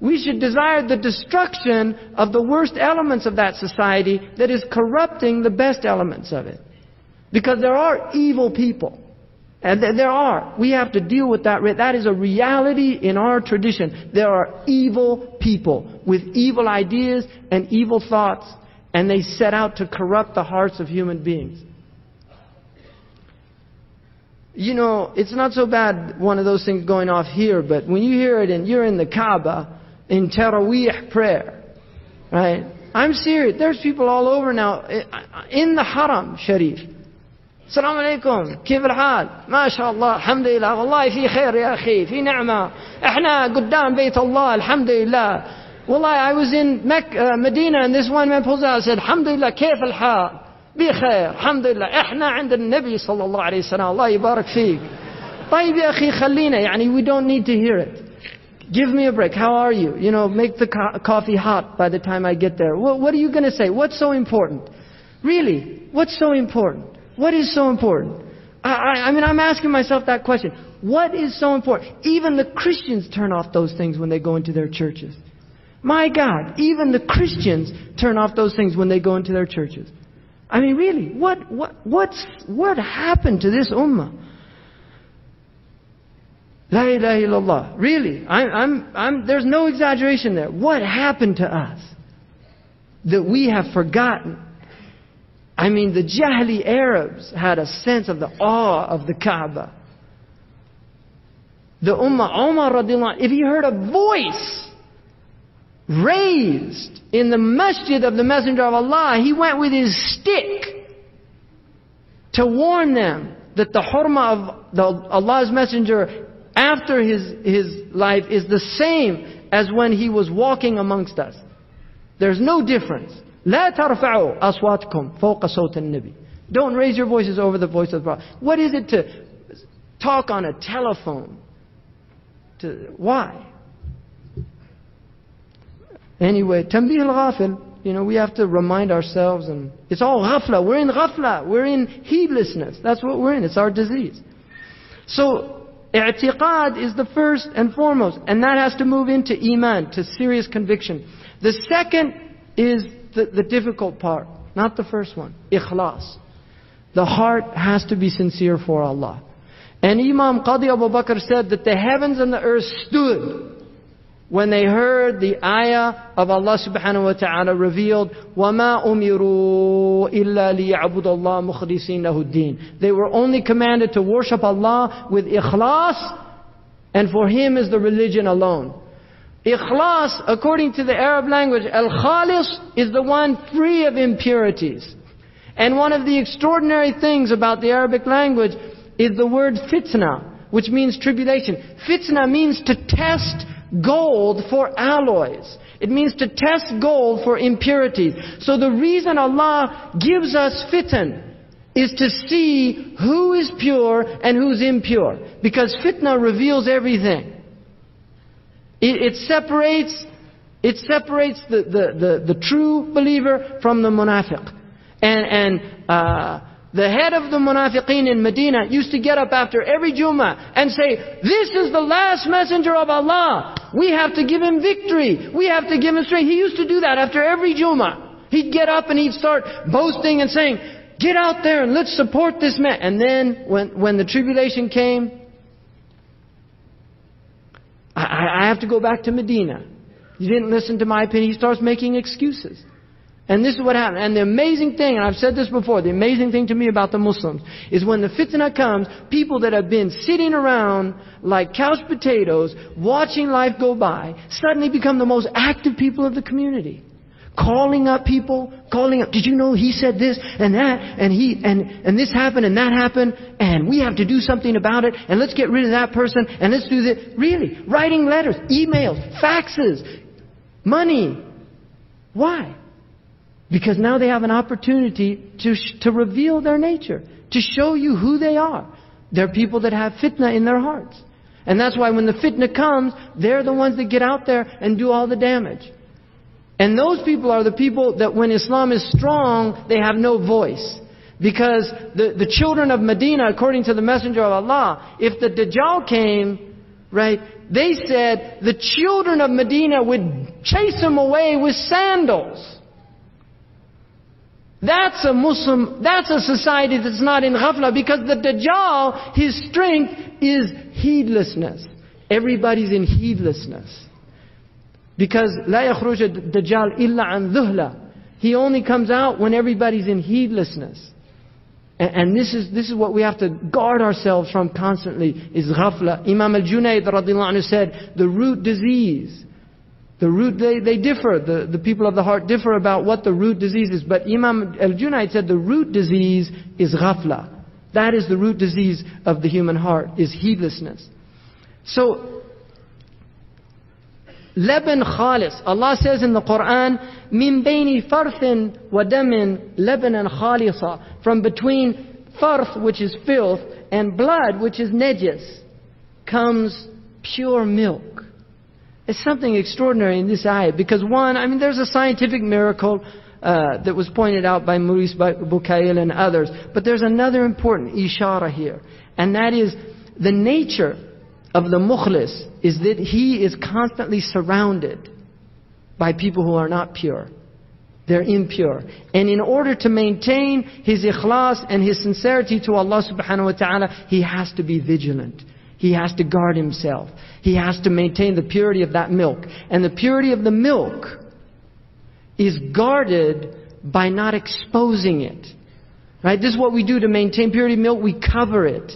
We should desire the destruction of the worst elements of that society that is corrupting the best elements of it. Because there are evil people. And there are. We have to deal with that. That is a reality in our tradition. There are evil people with evil ideas and evil thoughts, and they set out to corrupt the hearts of human beings. You know, it's not so bad one of those things going off here, but when you hear it and you're in the Kaaba in Taraweeh prayer, right? I'm serious. There's people all over now in the Haram Sharif. السلام عليكم كيف الحال ما شاء الله الحمد لله والله في خير يا أخي في نعمة احنا قدام بيت الله الحمد لله والله I was in Mecca, Medina and this one man pulls out and said الحمد لله كيف الحال بخير الحمد لله احنا عند النبي صلى الله عليه وسلم الله يبارك فيك طيب يا أخي خلينا يعني we don't need to hear it Give me a break. How are you? You know, make the co- coffee hot by the time I get there. What, what are you going to say? What's so important? Really, what's so important? What is so important? I, I, I mean, I'm asking myself that question. What is so important? Even the Christians turn off those things when they go into their churches. My God, even the Christians turn off those things when they go into their churches. I mean, really, what, what, what's, what happened to this ummah? La ilaha illallah. Really, I'm, I'm, I'm, there's no exaggeration there. What happened to us that we have forgotten? I mean, the Jahili Arabs had a sense of the awe of the Kaaba. The Ummah, Umar radiallahu if he heard a voice raised in the masjid of the Messenger of Allah, he went with his stick to warn them that the hurma of the, Allah's Messenger after his, his life is the same as when he was walking amongst us. There's no difference. لا ترفعوا أصواتكم فوق صوت النبي. Don't raise your voices over the voice of the Prophet. What is it to talk on a telephone? To, why? Anyway, تنبيه الغافل. You know, we have to remind ourselves and it's all ghafla. We're in ghafla. We're in heedlessness. That's what we're in. It's our disease. So I'tiqad is the first and foremost, and that has to move into iman, to serious conviction. The second is the, the difficult part, not the first one. Ikhlas. The heart has to be sincere for Allah. And Imam Qadi Abu Bakr said that the heavens and the earth stood when they heard the ayah of Allah subhanahu wa ta'ala revealed, وَمَا أُمِرُوا إِلَّا لِيَعْبُدَ اللَّهِ مُخْلِصِينَ لَهُ الدِّينَ They were only commanded to worship Allah with ikhlas, and for Him is the religion alone. Ikhlas, according to the Arab language, al-khalis is the one free of impurities. And one of the extraordinary things about the Arabic language is the word fitna, which means tribulation. Fitna means to test gold for alloys. It means to test gold for impurities. So the reason Allah gives us fitan is to see who is pure and who's impure. Because fitna reveals everything. It, it separates, it separates the, the, the, the, true believer from the munafiq. And, and uh, the head of the munafiqeen in Medina used to get up after every Jummah and say, This is the last messenger of Allah. We have to give him victory. We have to give him strength. He used to do that after every Jummah. He'd get up and he'd start boasting and saying, Get out there and let's support this man. And then when, when the tribulation came, I, I have to go back to Medina. You didn't listen to my opinion. He starts making excuses. And this is what happened. And the amazing thing, and I've said this before, the amazing thing to me about the Muslims is when the fitna comes, people that have been sitting around like couch potatoes, watching life go by, suddenly become the most active people of the community. Calling up people, calling up, did you know he said this and that, and he, and, and this happened and that happened, and we have to do something about it, and let's get rid of that person, and let's do this. Really, writing letters, emails, faxes, money. Why? Because now they have an opportunity to, to reveal their nature, to show you who they are. They're people that have fitna in their hearts. And that's why when the fitna comes, they're the ones that get out there and do all the damage. And those people are the people that when Islam is strong, they have no voice. Because the, the children of Medina, according to the Messenger of Allah, if the Dajjal came, right, they said the children of Medina would chase him away with sandals. That's a Muslim, that's a society that's not in ghafla because the Dajjal, his strength is heedlessness. Everybody's in heedlessness. Because لا يخرج الدجال إلا عن ذهلة. He only comes out when everybody's in heedlessness. And, and, this is this is what we have to guard ourselves from constantly is ghafla. Imam al-Junayd anhu said the root disease the root, they, they differ. The, the people of the heart differ about what the root disease is. But Imam al-Junayd said the root disease is ghafla. That is the root disease of the human heart, is heedlessness. So, Leban khalis. Allah says in the Quran, min bayni farthin wa damin lebanan khalisa. From between farth, which is filth, and blood, which is najis, comes pure milk. It's something extraordinary in this ayah because one, I mean, there's a scientific miracle uh, that was pointed out by Maurice Bucaille and others, but there's another important ishara here, and that is the nature of the mukhlis is that he is constantly surrounded by people who are not pure. They're impure. And in order to maintain his ikhlas and his sincerity to Allah subhanahu wa ta'ala, he has to be vigilant. He has to guard himself. He has to maintain the purity of that milk. And the purity of the milk is guarded by not exposing it. Right? This is what we do to maintain purity of milk. We cover it.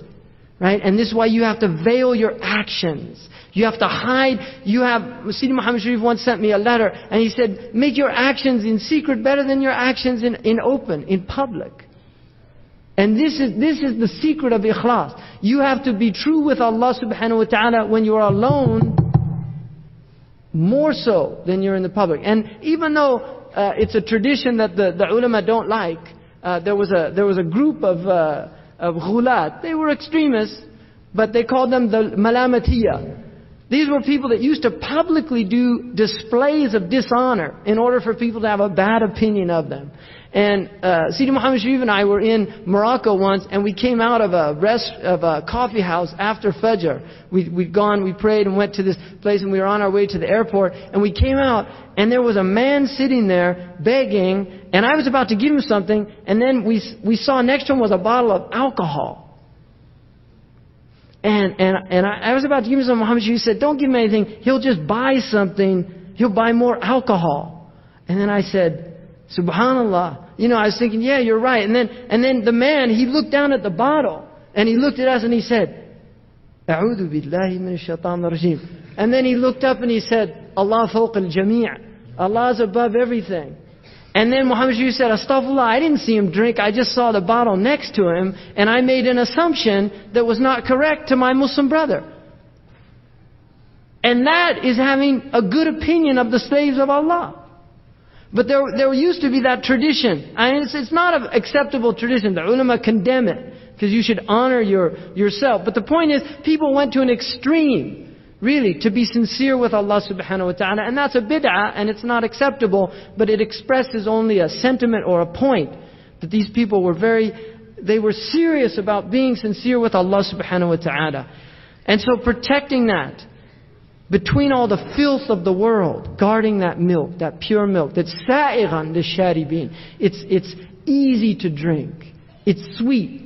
Right? And this is why you have to veil your actions. You have to hide. You have, Sidi Muhammad Sharif once sent me a letter and he said, make your actions in secret better than your actions in, in open, in public. And this is, this is the secret of ikhlas. You have to be true with Allah subhanahu wa ta'ala when you are alone, more so than you're in the public. And even though uh, it's a tradition that the, the ulama don't like, uh, there, was a, there was a group of, uh, of ghulat. They were extremists, but they called them the malamatiyah. These were people that used to publicly do displays of dishonor in order for people to have a bad opinion of them. And uh, Sidi Muhammad Sharif and I were in Morocco once, and we came out of a rest of a coffee house after Fajr. We, we'd gone, we prayed, and went to this place, and we were on our way to the airport. And we came out, and there was a man sitting there begging, and I was about to give him something, and then we we saw next to him was a bottle of alcohol. And and and I, I was about to give him some. Muhammad Sharif said, "Don't give him anything. He'll just buy something. He'll buy more alcohol." And then I said. Subhanallah. You know, I was thinking, yeah, you're right. And then, and then the man, he looked down at the bottle and he looked at us and he said, "A'udhu billahi min shaitan rajim." And then he looked up and he said, "Allah fawq al jami' Allah's above everything." And then Muhammad Sharif said, Astaghfirullah, I didn't see him drink, I just saw the bottle next to him, and I made an assumption that was not correct to my Muslim brother. And that is having a good opinion of the slaves of Allah. But there, there used to be that tradition. And it's, it's not an acceptable tradition. The ulama condemn it. Because you should honor your, yourself. But the point is, people went to an extreme, really, to be sincere with Allah subhanahu wa ta'ala. And that's a bid'ah, and it's not acceptable, but it expresses only a sentiment or a point. That these people were very, they were serious about being sincere with Allah subhanahu wa ta'ala. And so protecting that, between all the filth of the world, guarding that milk, that pure milk, that's sa'iran lisharibin. It's, it's easy to drink. It's sweet.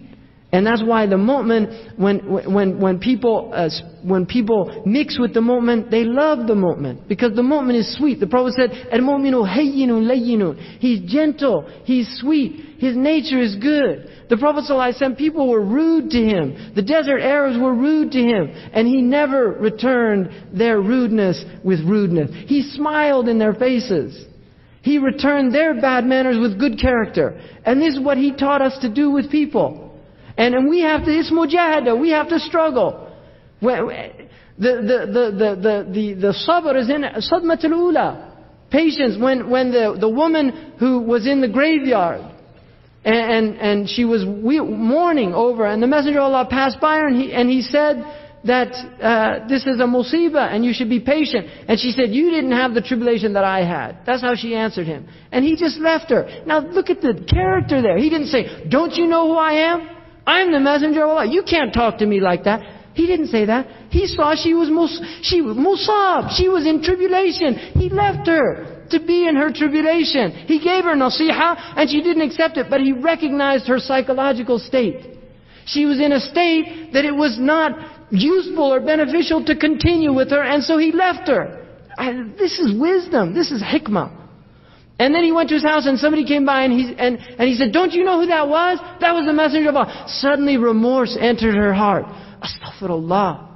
And that's why the mu'min, when, when, when, people, uh, when people mix with the mu'min, they love the mu'min. Because the mu'min is sweet. The Prophet said, Al-mu'minu hayyinu layyinun. He's gentle. He's sweet. His nature is good. The Prophet ﷺ, people were rude to him. The desert Arabs were rude to him. And he never returned their rudeness with rudeness. He smiled in their faces. He returned their bad manners with good character. And this is what he taught us to do with people. And, and we have to, it's mujahada, we have to struggle. the, the, the, the, the, the, the sabr is in sadmat al-ula. Patience, when, when the, the woman who was in the graveyard, and, and, she was mourning over, and the Messenger of Allah passed by her, and he, and he said that uh, this is a musibah, and you should be patient. And she said, you didn't have the tribulation that I had. That's how she answered him. And he just left her. Now look at the character there. He didn't say, don't you know who I am? I'm the Messenger of Allah. You can't talk to me like that. He didn't say that. He saw she was mus- she musab. She was in tribulation. He left her to be in her tribulation. He gave her nasiha and she didn't accept it, but he recognized her psychological state. She was in a state that it was not useful or beneficial to continue with her, and so he left her. I, this is wisdom. This is hikmah. And then he went to his house and somebody came by and he, and, and he said, Don't you know who that was? That was the messenger of Allah. Suddenly remorse entered her heart. Astaghfirullah.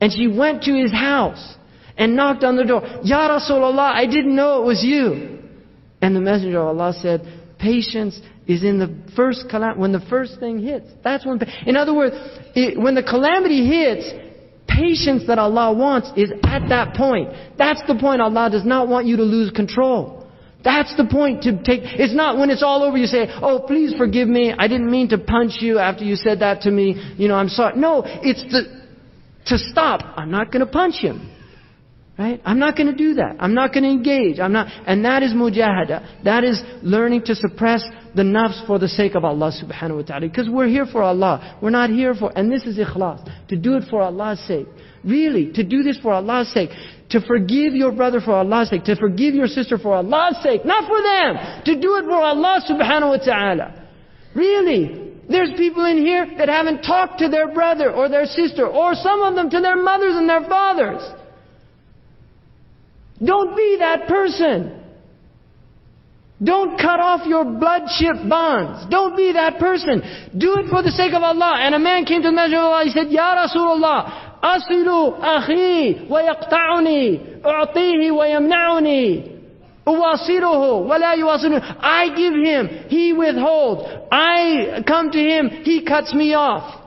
And she went to his house and knocked on the door. Ya Rasulullah, I didn't know it was you. And the messenger of Allah said, Patience is in the first calam- when the first thing hits. That's when. In other words, it, when the calamity hits, patience that Allah wants is at that point. That's the point Allah does not want you to lose control. That's the point to take. It's not when it's all over you say, oh, please forgive me. I didn't mean to punch you after you said that to me. You know, I'm sorry. No, it's to stop. I'm not going to punch him. Right? I'm not going to do that. I'm not going to engage. I'm not, and that is mujahada. That is learning to suppress the nafs for the sake of Allah subhanahu wa ta'ala. Because we're here for Allah. We're not here for, and this is ikhlas. To do it for Allah's sake. Really, to do this for Allah's sake. To forgive your brother for Allah's sake. To forgive your sister for Allah's sake. Not for them. To do it for Allah subhanahu wa ta'ala. Really. There's people in here that haven't talked to their brother or their sister, or some of them to their mothers and their fathers. Don't be that person. Don't cut off your bloodship bonds. Don't be that person. Do it for the sake of Allah. And a man came to the Messenger of Allah. He said, Ya Rasulullah, yaqta'uni, u'tihi wa yamna'uni. Uwasiruhu, wa la yuwasiruhu. I give him, he withholds. I come to him, he cuts me off.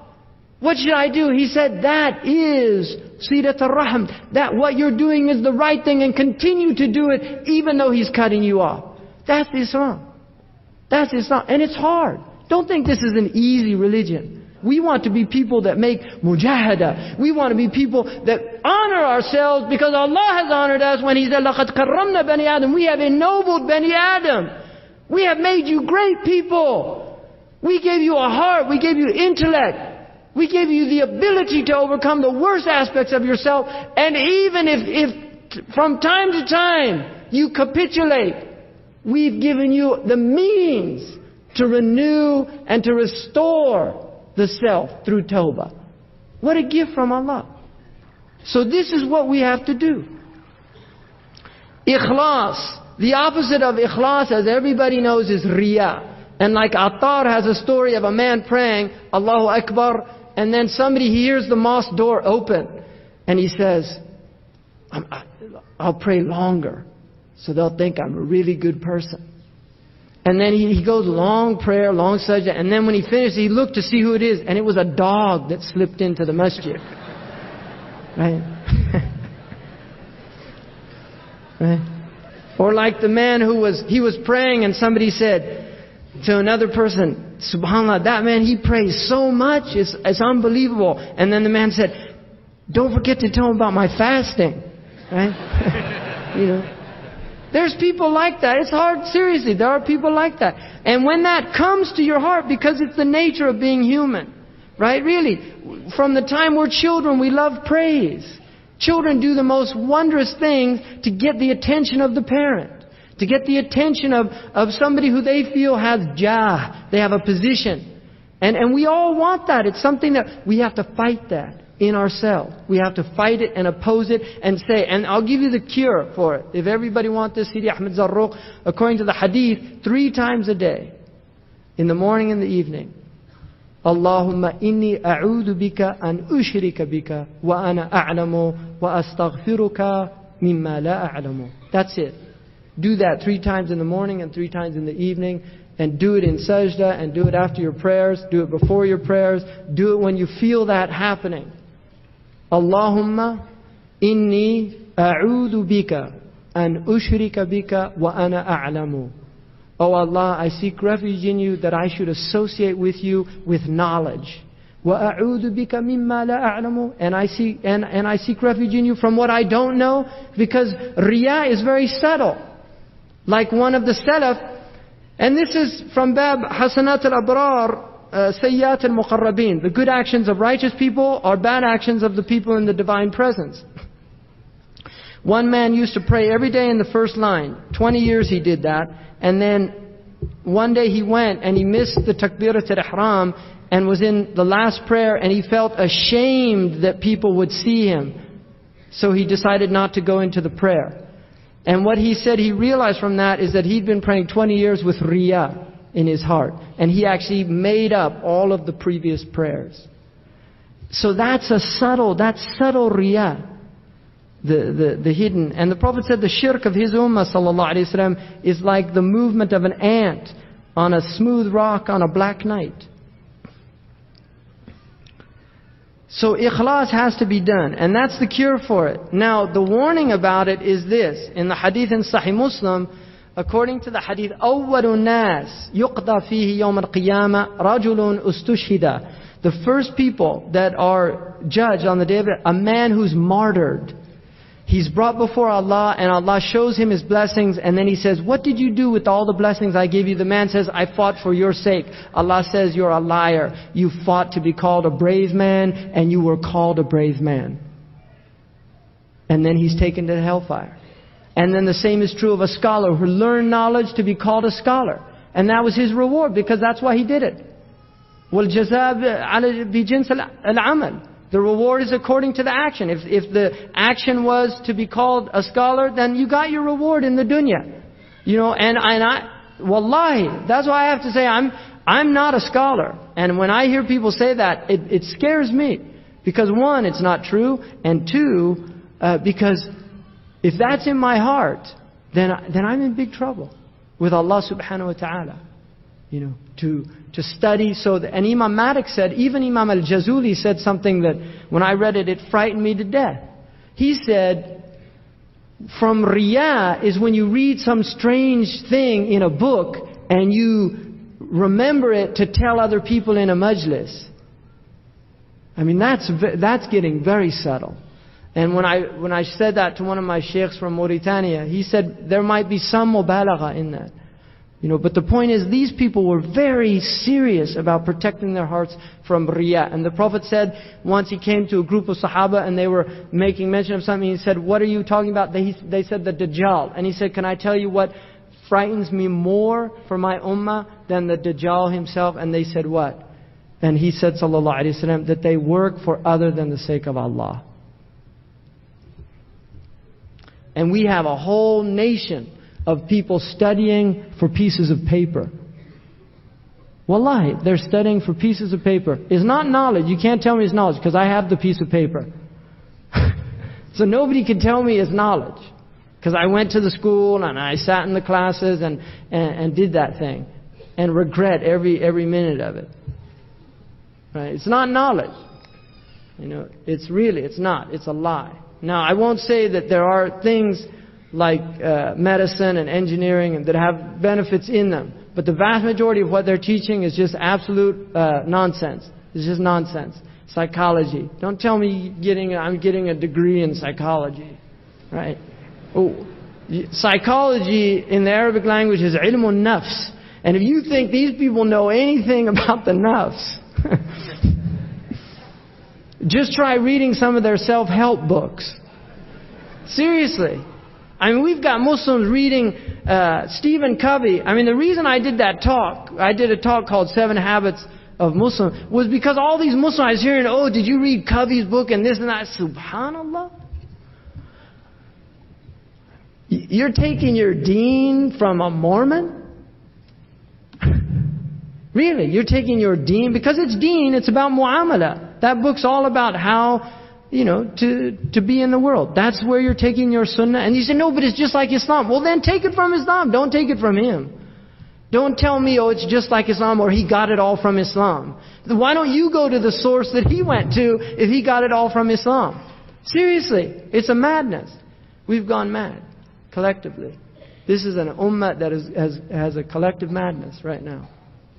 What should I do? He said, that is Silat al-Rahm. That what you're doing is the right thing and continue to do it even though he's cutting you off. That's Islam. That's Islam. And it's hard. Don't think this is an easy religion. We want to be people that make mujahada. We want to be people that honor ourselves because Allah has honored us when He said, لَقَدْ كَرَّمْنَا بَنِي Adam. We have ennobled Bani Adam. We have made you great people. We gave you a heart. We gave you intellect. We gave you the ability to overcome the worst aspects of yourself. And even if, if from time to time you capitulate, we've given you the means to renew and to restore the self through tawbah. What a gift from Allah. So this is what we have to do. Ikhlas. The opposite of ikhlas, as everybody knows, is riyah. And like Attar has a story of a man praying, Allahu Akbar, and then somebody hears the mosque door open, and he says, I'll pray longer, so they'll think I'm a really good person. And then he, he goes long prayer, long sajda, and then when he finishes, he looked to see who it is, and it was a dog that slipped into the masjid. Right? right? Or like the man who was, he was praying and somebody said to another person, Subhanallah, that man, he prays so much, it's, it's unbelievable. And then the man said, don't forget to tell him about my fasting. Right? you know. There's people like that. It's hard, seriously. There are people like that. And when that comes to your heart, because it's the nature of being human, right? Really, from the time we're children, we love praise. Children do the most wondrous things to get the attention of the parent, to get the attention of, of somebody who they feel has jah, they have a position. And, and we all want that. It's something that we have to fight that in ourselves. We have to fight it and oppose it and say, and I'll give you the cure for it. If everybody wants this, Sidi Ahmed Zarruq, according to the hadith, three times a day, in the morning and the evening. Allahumma inni a'udhu bika an ushrika bika wa ana a'lamu wa astaghfiruka mimma la a'lamu. That's it. Do that three times in the morning and three times in the evening. And do it in sajda and do it after your prayers. Do it before your prayers. Do it when you feel that happening. Allahumma inni a'udhu bika an ushrika bika wa ana a'lamu. Oh Allah, I seek refuge in you that I should associate with you with knowledge. وَأَعُوذُ بِكَ مِمَّا لَا أَعْلَمُ and I, seek, and, and I seek refuge in you from what I don't know because riyah is very subtle. Like one of the Salaf, and this is from Bab Hasanat al-Abrar, uh, sayyat al-muqarrabin. The good actions of righteous people are bad actions of the people in the divine presence. One man used to pray every day in the first line. 20 years he did that. And then one day he went and he missed the takbirat al-ihram and was in the last prayer and he felt ashamed that people would see him. So he decided not to go into the prayer. And what he said he realized from that is that he'd been praying 20 years with riyah in his heart. And he actually made up all of the previous prayers. So that's a subtle, that's subtle riyah. The, the, the hidden. And the Prophet said the shirk of his ummah wasallam is like the movement of an ant on a smooth rock on a black night. So ikhlas has to be done, and that's the cure for it. Now, the warning about it is this. In the hadith in Sahih Muslim, according to the hadith, أول الناس يقضى فيه يوم القيامة رجل استشهد. The first people that are judged on the day of it, a man who's martyred. He's brought before Allah and Allah shows him His blessings and then He says, What did you do with all the blessings I gave you? The man says, I fought for your sake. Allah says, You're a liar. You fought to be called a brave man and you were called a brave man. And then he's taken to hellfire. And then the same is true of a scholar who learned knowledge to be called a scholar. And that was his reward because that's why he did it. The reward is according to the action. If, if the action was to be called a scholar, then you got your reward in the dunya. You know, and, and I, wallahi, that's why I have to say I'm, I'm not a scholar. And when I hear people say that, it, it scares me. Because one, it's not true, and two, uh, because if that's in my heart, then, then I'm in big trouble with Allah subhanahu wa ta'ala. You know, to, to study so that, and Imam Malik said, even Imam al-Jazuli said something that when I read it, it frightened me to death. He said, from riyah is when you read some strange thing in a book and you remember it to tell other people in a majlis. I mean, that's, that's getting very subtle. And when I, when I said that to one of my sheikhs from Mauritania, he said there might be some mubalagha in that. You know, but the point is, these people were very serious about protecting their hearts from riyah. And the Prophet said, once he came to a group of Sahaba and they were making mention of something, he said, What are you talking about? They, they said, The Dajjal. And he said, Can I tell you what frightens me more for my ummah than the Dajjal himself? And they said, What? And he said, Sallallahu Alaihi Wasallam, that they work for other than the sake of Allah. And we have a whole nation of people studying for pieces of paper. Wallahi, they're studying for pieces of paper. It's not knowledge. You can't tell me it's knowledge because I have the piece of paper. so nobody can tell me it's knowledge. Because I went to the school and I sat in the classes and, and, and did that thing. And regret every, every minute of it. Right? It's not knowledge. You know, it's really, it's not. It's a lie. Now, I won't say that there are things like uh, medicine and engineering that have benefits in them. But the vast majority of what they're teaching is just absolute uh, nonsense. It's just nonsense. Psychology. Don't tell me getting I'm getting a degree in psychology, right? Oh, psychology in the Arabic language is ilmun nafs. And if you think these people know anything about the nafs, just try reading some of their self-help books. Seriously. I mean, we've got Muslims reading uh, Stephen Covey. I mean, the reason I did that talk, I did a talk called Seven Habits of Muslims, was because all these Muslims I was hearing, oh, did you read Covey's book and this and that? Subhanallah. You're taking your deen from a Mormon? really? You're taking your deen? Because it's deen, it's about muamala. That book's all about how you know, to, to be in the world. That's where you're taking your sunnah. And you say, no, but it's just like Islam. Well, then take it from Islam. Don't take it from him. Don't tell me, oh, it's just like Islam or he got it all from Islam. Why don't you go to the source that he went to if he got it all from Islam? Seriously, it's a madness. We've gone mad, collectively. This is an ummah that is, has, has a collective madness right now.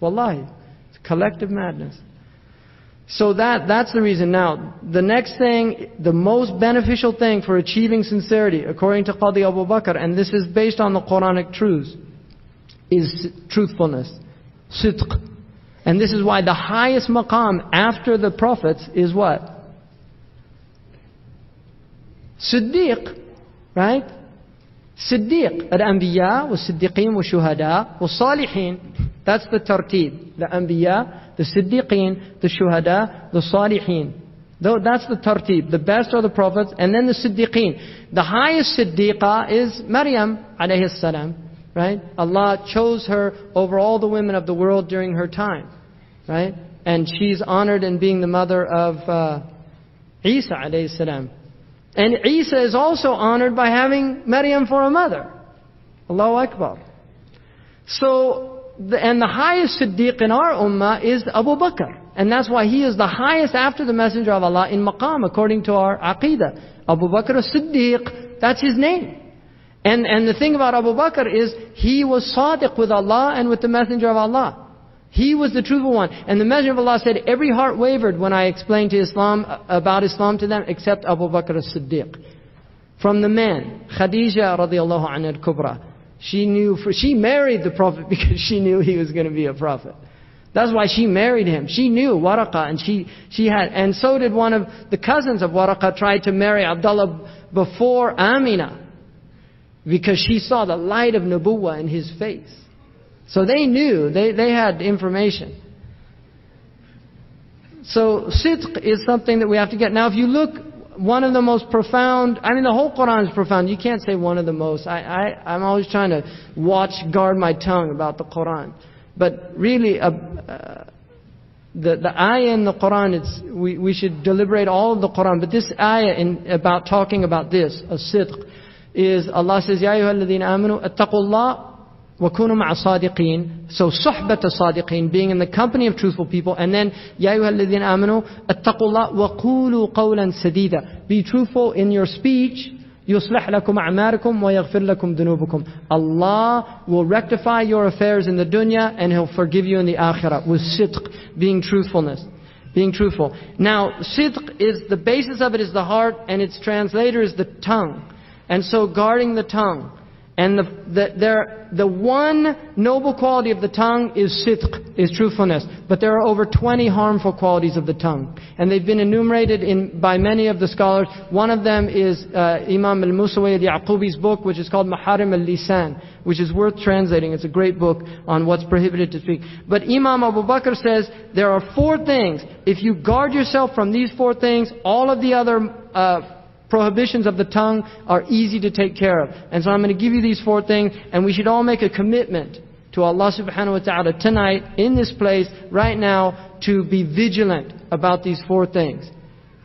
Wallahi, it's collective madness. So that, that's the reason. Now, the next thing, the most beneficial thing for achieving sincerity, according to Qadi Abu Bakr, and this is based on the Quranic truths, is truthfulness. Sidq. And this is why the highest maqam after the prophets is what? Siddiq, right? Siddiq, al-anbiya, was-siddiqeen, was-shuhada, was-salihin. That's the tartib. The anbiya, the siddiqeen, the shuhada, the salihin. That's the tartib. The best are the prophets, and then the siddiqeen. The highest siddiqa is Maryam, alayhi salam. Right? Allah chose her over all the women of the world during her time. Right? And she's honored in being the mother of uh, Isa alayhi salam. And Isa is also honored by having Maryam for a mother. Allahu Akbar. So, and the highest Siddiq in our ummah is Abu Bakr. And that's why he is the highest after the Messenger of Allah in maqam, according to our aqidah. Abu Bakr as-Siddiq, that's his name. And, and the thing about Abu Bakr is, he was sadiq with Allah and with the Messenger of Allah. He was the truthful one. And the Messenger of Allah said, every heart wavered when I explained to Islam, uh, about Islam to them, except Abu Bakr as-Siddiq. From the men, Khadija radiallahu anha al-Kubra. She knew, for, she married the Prophet because she knew he was going to be a Prophet. That's why she married him. She knew Waraqa and she, she had, and so did one of the cousins of Waraqa tried to marry Abdullah before Amina. Because she saw the light of Nubuwa in his face. So they knew, they, they had information. So sidq is something that we have to get. Now if you look, one of the most profound, I mean the whole Quran is profound. You can't say one of the most. I, I, I'm always trying to watch, guard my tongue about the Quran. But really, uh, uh, the, the ayah in the Quran, it's, we, we should deliberate all of the Quran. But this ayah in, about talking about this, a sidq, is Allah says, يَا أَيُّهَا الَّذِينَ آمَنُوا اتَّقُوا اللَّهِ وَكُونُوا مَعَ صَادِقِينَ So صُحْبَةَ صَادِقِينَ being in the company of truthful people. And then يَا أَيُّهَا الَّذِينَ آمَنُوا اتَّقُوا اللَّهَ وَقُولُوا قَوْلًا سَدِيدًا Be truthful in your speech. يُصْلِحْ لَكُمْ أَعْمَالَكُمْ وَيَغْفِرْ لَكُمْ ذُنُوبَكُمْ Allah will rectify your affairs in the dunya and He'll forgive you in the akhirah with sidq, being truthfulness. Being truthful. Now, sidq is, the basis of it is the heart and its translator is the tongue. And so guarding the tongue. And the, the, there, the one noble quality of the tongue is sidq, is truthfulness. But there are over 20 harmful qualities of the tongue. And they've been enumerated in, by many of the scholars. One of them is uh, Imam al-Musawi al-Yaqubi's book, which is called Maharim al-Lisan, which is worth translating. It's a great book on what's prohibited to speak. But Imam Abu Bakr says there are four things. If you guard yourself from these four things, all of the other uh, prohibitions of the tongue are easy to take care of. And so I'm going to give you these four things, and we should all make a commitment to Allah subhanahu wa ta'ala tonight, in this place, right now, to be vigilant about these four things.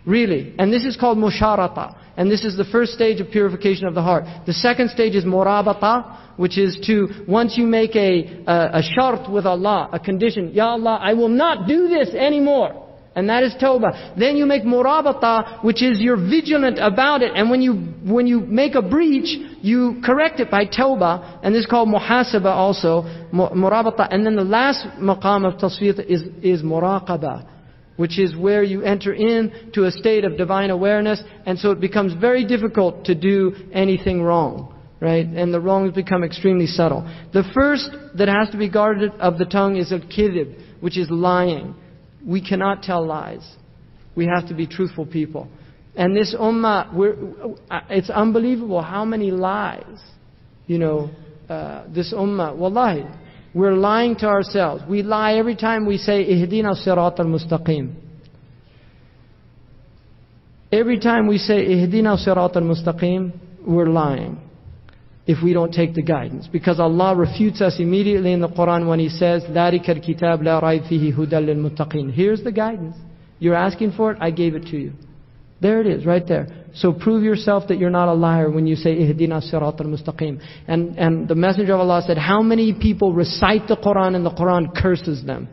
Really. And this is called musharata. And this is the first stage of purification of the heart. The second stage is murabata, which is to, once you make a, a, a shart with Allah, a condition, Ya Allah, I will not do this anymore. And that is tawbah. Then you make murabata, which is you're vigilant about it. And when you, when you make a breach, you correct it by tawbah. And this is called muhasaba also, murabata. And then the last maqam of tasfiyat is, is muraqaba, which is where you enter into a state of divine awareness. And so it becomes very difficult to do anything wrong. Right? And the wrongs become extremely subtle. The first that has to be guarded of the tongue is a kidib, which is lying. We cannot tell lies. We have to be truthful people. And this ummah, it's unbelievable how many lies, you know, uh, this ummah, wallahi, we're lying to ourselves. We lie every time we say, Ihdina sirat al-mustaqim. Every time we say, Ihdina sirat al-mustaqim, we're lying if we don't take the guidance. Because Allah refutes us immediately in the Quran when He says, ذَلِكَ الْكِتَابِ لَا رَيْبْ فِيهِ هُدًى لِلْمُتَّقِينَ Here's the guidance. You're asking for it, I gave it to you. There it is, right there. So prove yourself that you're not a liar when you say, Ihdina sirat al-mustaqim. And, and the Messenger of Allah said, how many people recite the Quran and the Quran curses them?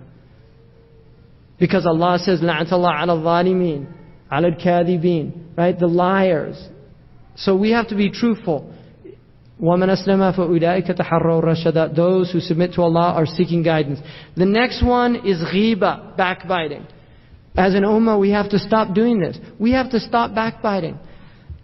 Because Allah says, لَعْنَةَ اللَّهِ عَلَى الظَّالِمِينَ عَلَى الْكَاذِبِينَ Right? The liars. So we have to be truthful. وَمَنْ أَسْلَمَ فَأُولَٰئِكَ تَحَرَّوْا Those who submit to Allah are seeking guidance. The next one is ghiba, backbiting. As an ummah, we have to stop doing this. We have to stop backbiting.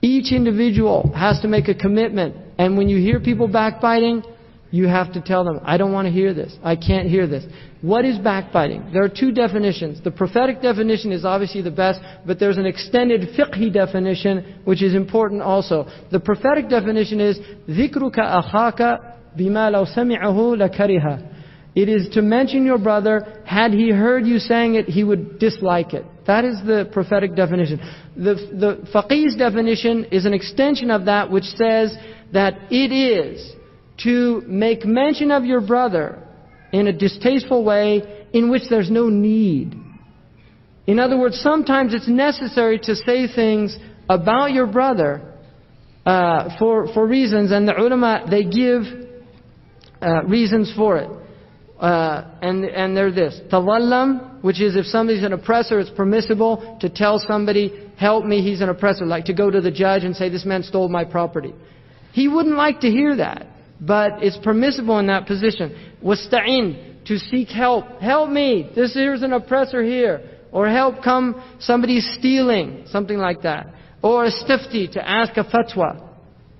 Each individual has to make a commitment. And when you hear people backbiting, you have to tell them, I don't want to hear this. I can't hear this. What is backbiting? There are two definitions. The prophetic definition is obviously the best, but there's an extended fiqhi definition which is important also. The prophetic definition is ذِكْرُكَ أَخَاكَ بِمَا لَوْ سَمِعَهُ لَكَرِهَ it is to mention your brother, had he heard you saying it, he would dislike it. That is the prophetic definition. The, the faqih's definition is an extension of that which says that it is to make mention of your brother in a distasteful way in which there's no need. In other words, sometimes it's necessary to say things about your brother uh, for, for reasons, and the ulama, they give uh, reasons for it. Uh, and, and they're this. Tawallam, which is if somebody's an oppressor, it's permissible to tell somebody, help me, he's an oppressor. Like to go to the judge and say, this man stole my property. He wouldn't like to hear that, but it's permissible in that position. Wasta'in, to seek help. Help me, this here's an oppressor here. Or help come, somebody's stealing, something like that. Or a stifti, to ask a fatwa.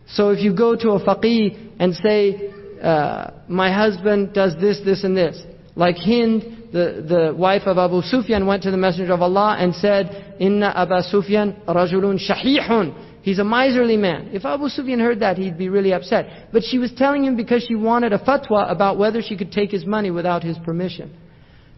So if you go to a faqih and say, uh, my husband does this, this, and this. Like Hind, the, the wife of Abu Sufyan, went to the Messenger of Allah and said, Inna Abu Sufyan rajulun shahihun. He's a miserly man. If Abu Sufyan heard that, he'd be really upset. But she was telling him because she wanted a fatwa about whether she could take his money without his permission.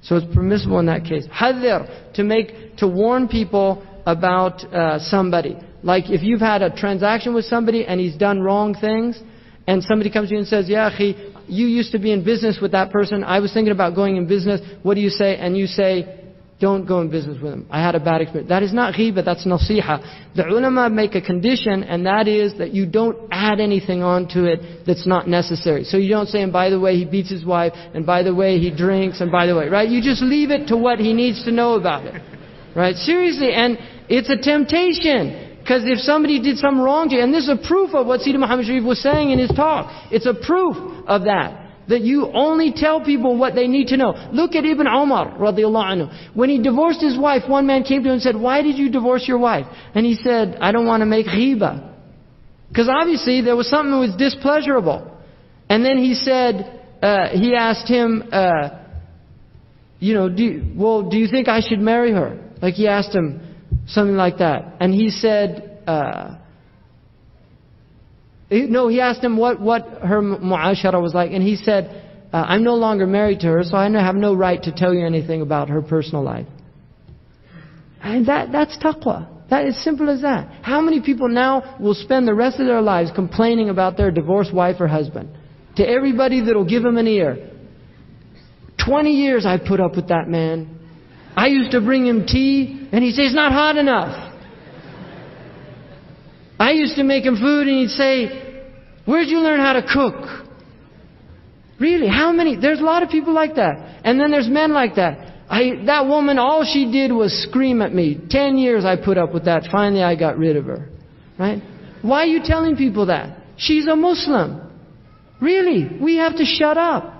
So it's permissible in that case. Hadir, to make, to warn people about uh, somebody. Like if you've had a transaction with somebody and he's done wrong things, and somebody comes to you and says, Yeah, akhi, you used to be in business with that person. I was thinking about going in business. What do you say? And you say, don't go in business with him. I had a bad experience. That is not ghiba, that's nasiha. The ulama make a condition, and that is that you don't add anything onto it that's not necessary. So you don't say, and by the way, he beats his wife, and by the way, he drinks, and by the way, right? You just leave it to what he needs to know about it. Right? Seriously, and it's a temptation. Because if somebody did something wrong to you, and this is a proof of what Sidi Muhammad Sharif was saying in his talk, it's a proof of that. That you only tell people what they need to know. Look at Ibn Umar, radiallahu anhu. When he divorced his wife, one man came to him and said, Why did you divorce your wife? And he said, I don't want to make ghiba. Because obviously there was something that was displeasurable. And then he said, uh, he asked him, uh, you know, do well, do you think I should marry her? Like he asked him, Something like that. And he said, uh, no, he asked him what, what her mu'ashara was like. And he said, uh, I'm no longer married to her, so I have no right to tell you anything about her personal life. And that, that's taqwa. That is simple as that. How many people now will spend the rest of their lives complaining about their divorced wife or husband? To everybody that'll give them an ear. 20 years I put up with that man. I used to bring him tea, and he says, It's not hot enough. I used to make him food, and he'd say, Where'd you learn how to cook? Really? How many? There's a lot of people like that. And then there's men like that. I, that woman, all she did was scream at me. Ten years I put up with that. Finally, I got rid of her. Right? Why are you telling people that? She's a Muslim. Really? We have to shut up.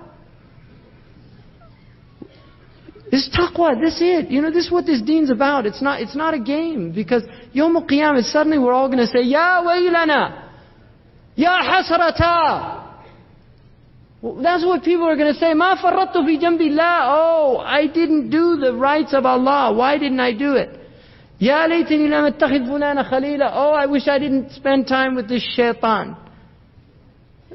This is taqwa, this is it. You know, this is what this deen's about. It's not, it's not a game. Because Yom al-Qiyamah, suddenly we're all going to say, Ya waylana, Ya hasrata. Well, that's what people are going to say. Ma farrattu fi jambillah. Oh, I didn't do the rights of Allah. Why didn't I do it? Ya laytani lam attakhid fulana khalila. Oh, I wish I didn't spend time with this shaitan.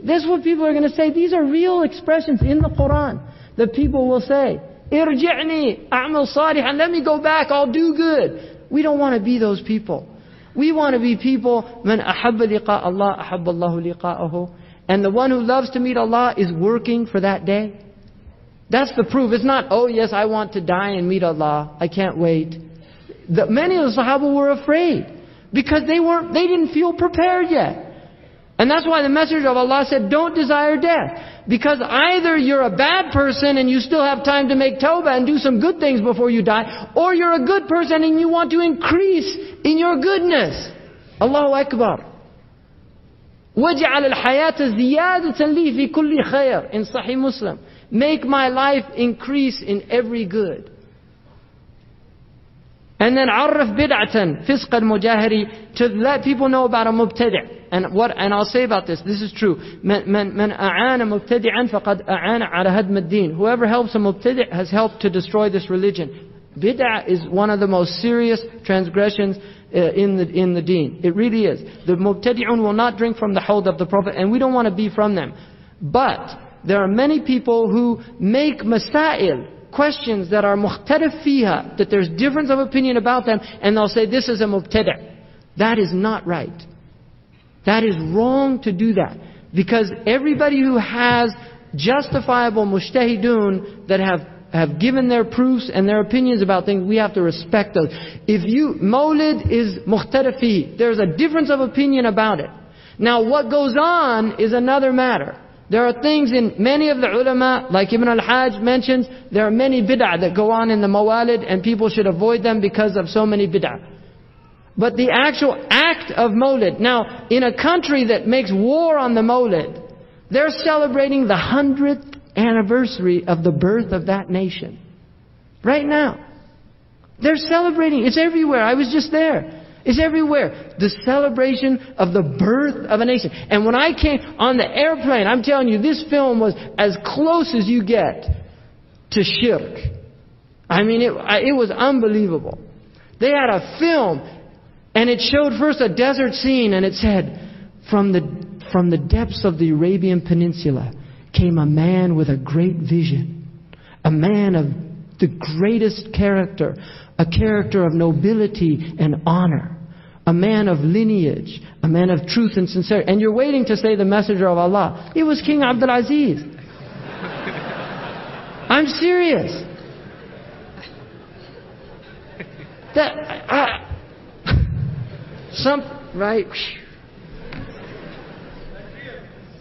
That's what people are going to say. These are real expressions in the Quran that people will say. Irji'ni, a'mal salihan. Let me go back, I'll do good. We don't want to be those people. We want to be people, man ahabba Allah, ahabba Allahu liqa'ahu. And the one who loves to meet Allah is working for that day. That's the proof. It's not, oh yes, I want to die and meet Allah. I can't wait. The, many of the Sahaba were afraid because they weren't, they didn't feel prepared yet. And that's why the Messenger of Allah said, don't desire death. Because either you're a bad person and you still have time to make tawbah and do some good things before you die, or you're a good person and you want to increase in your goodness. Allahu Akbar. وَجْعَلَ الْحَيَاةَ زِيَادَةً لِي فِي كُلِّ خَيْرٍ In Sahih Muslim. Make my life increase in every good. And then عرف بدعة فسق المجاهري to let people know about a مبتدع And what? And I'll say about this. This is true. من من أعان مبتدعا فقد أعان على هدم الدين. Whoever helps a مبتدع has helped to destroy this religion. Bid'ah is one of the most serious transgressions uh, in the in the deen. It really is. The مبتدعون will not drink from the hawd of the Prophet, and we don't want to be from them. But there are many people who make masail questions that are mukhtalif fiha, that there's difference of opinion about them, and they'll say this is a mubtadi'. That is not right. That is wrong to do that. Because everybody who has justifiable mujtahidun that have, have given their proofs and their opinions about things, we have to respect those. If you, Mawlid is muhtarafi, there's a difference of opinion about it. Now what goes on is another matter. There are things in many of the ulama, like Ibn al-Hajj mentions, there are many bid'ah that go on in the mawalid and people should avoid them because of so many bid'ah. But the actual act of Mawlid. Now, in a country that makes war on the Mawlid, they're celebrating the hundredth anniversary of the birth of that nation. Right now. They're celebrating. It's everywhere. I was just there. It's everywhere. The celebration of the birth of a nation. And when I came on the airplane, I'm telling you, this film was as close as you get to shirk. I mean, it, it was unbelievable. They had a film and it showed first a desert scene, and it said, from the, from the depths of the Arabian Peninsula came a man with a great vision, a man of the greatest character, a character of nobility and honor, a man of lineage, a man of truth and sincerity. And you're waiting to say the messenger of Allah. It was King Abdul Aziz. I'm serious. That, I, some, right?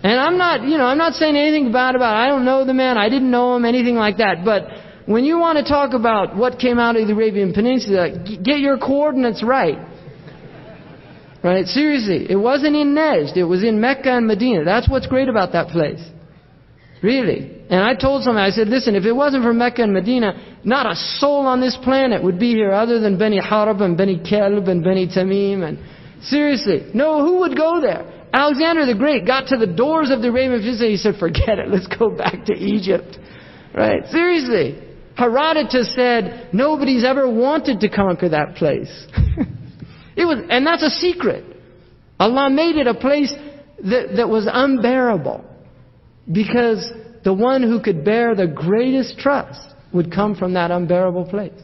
And I'm not, you know, I'm not saying anything bad about it. I don't know the man. I didn't know him, anything like that. But when you want to talk about what came out of the Arabian Peninsula, get your coordinates right. Right? Seriously. It wasn't in Najd. It was in Mecca and Medina. That's what's great about that place. Really. And I told somebody, I said, listen, if it wasn't for Mecca and Medina, not a soul on this planet would be here other than Beni Harb and Beni Kelb and Beni Tamim. And seriously, no, who would go there? Alexander the Great got to the doors of the Arabian Peninsula. He said, forget it, let's go back to Egypt. Right? Seriously. Herodotus said, nobody's ever wanted to conquer that place. it was, and that's a secret. Allah made it a place that, that was unbearable. Because the one who could bear the greatest trust would come from that unbearable place.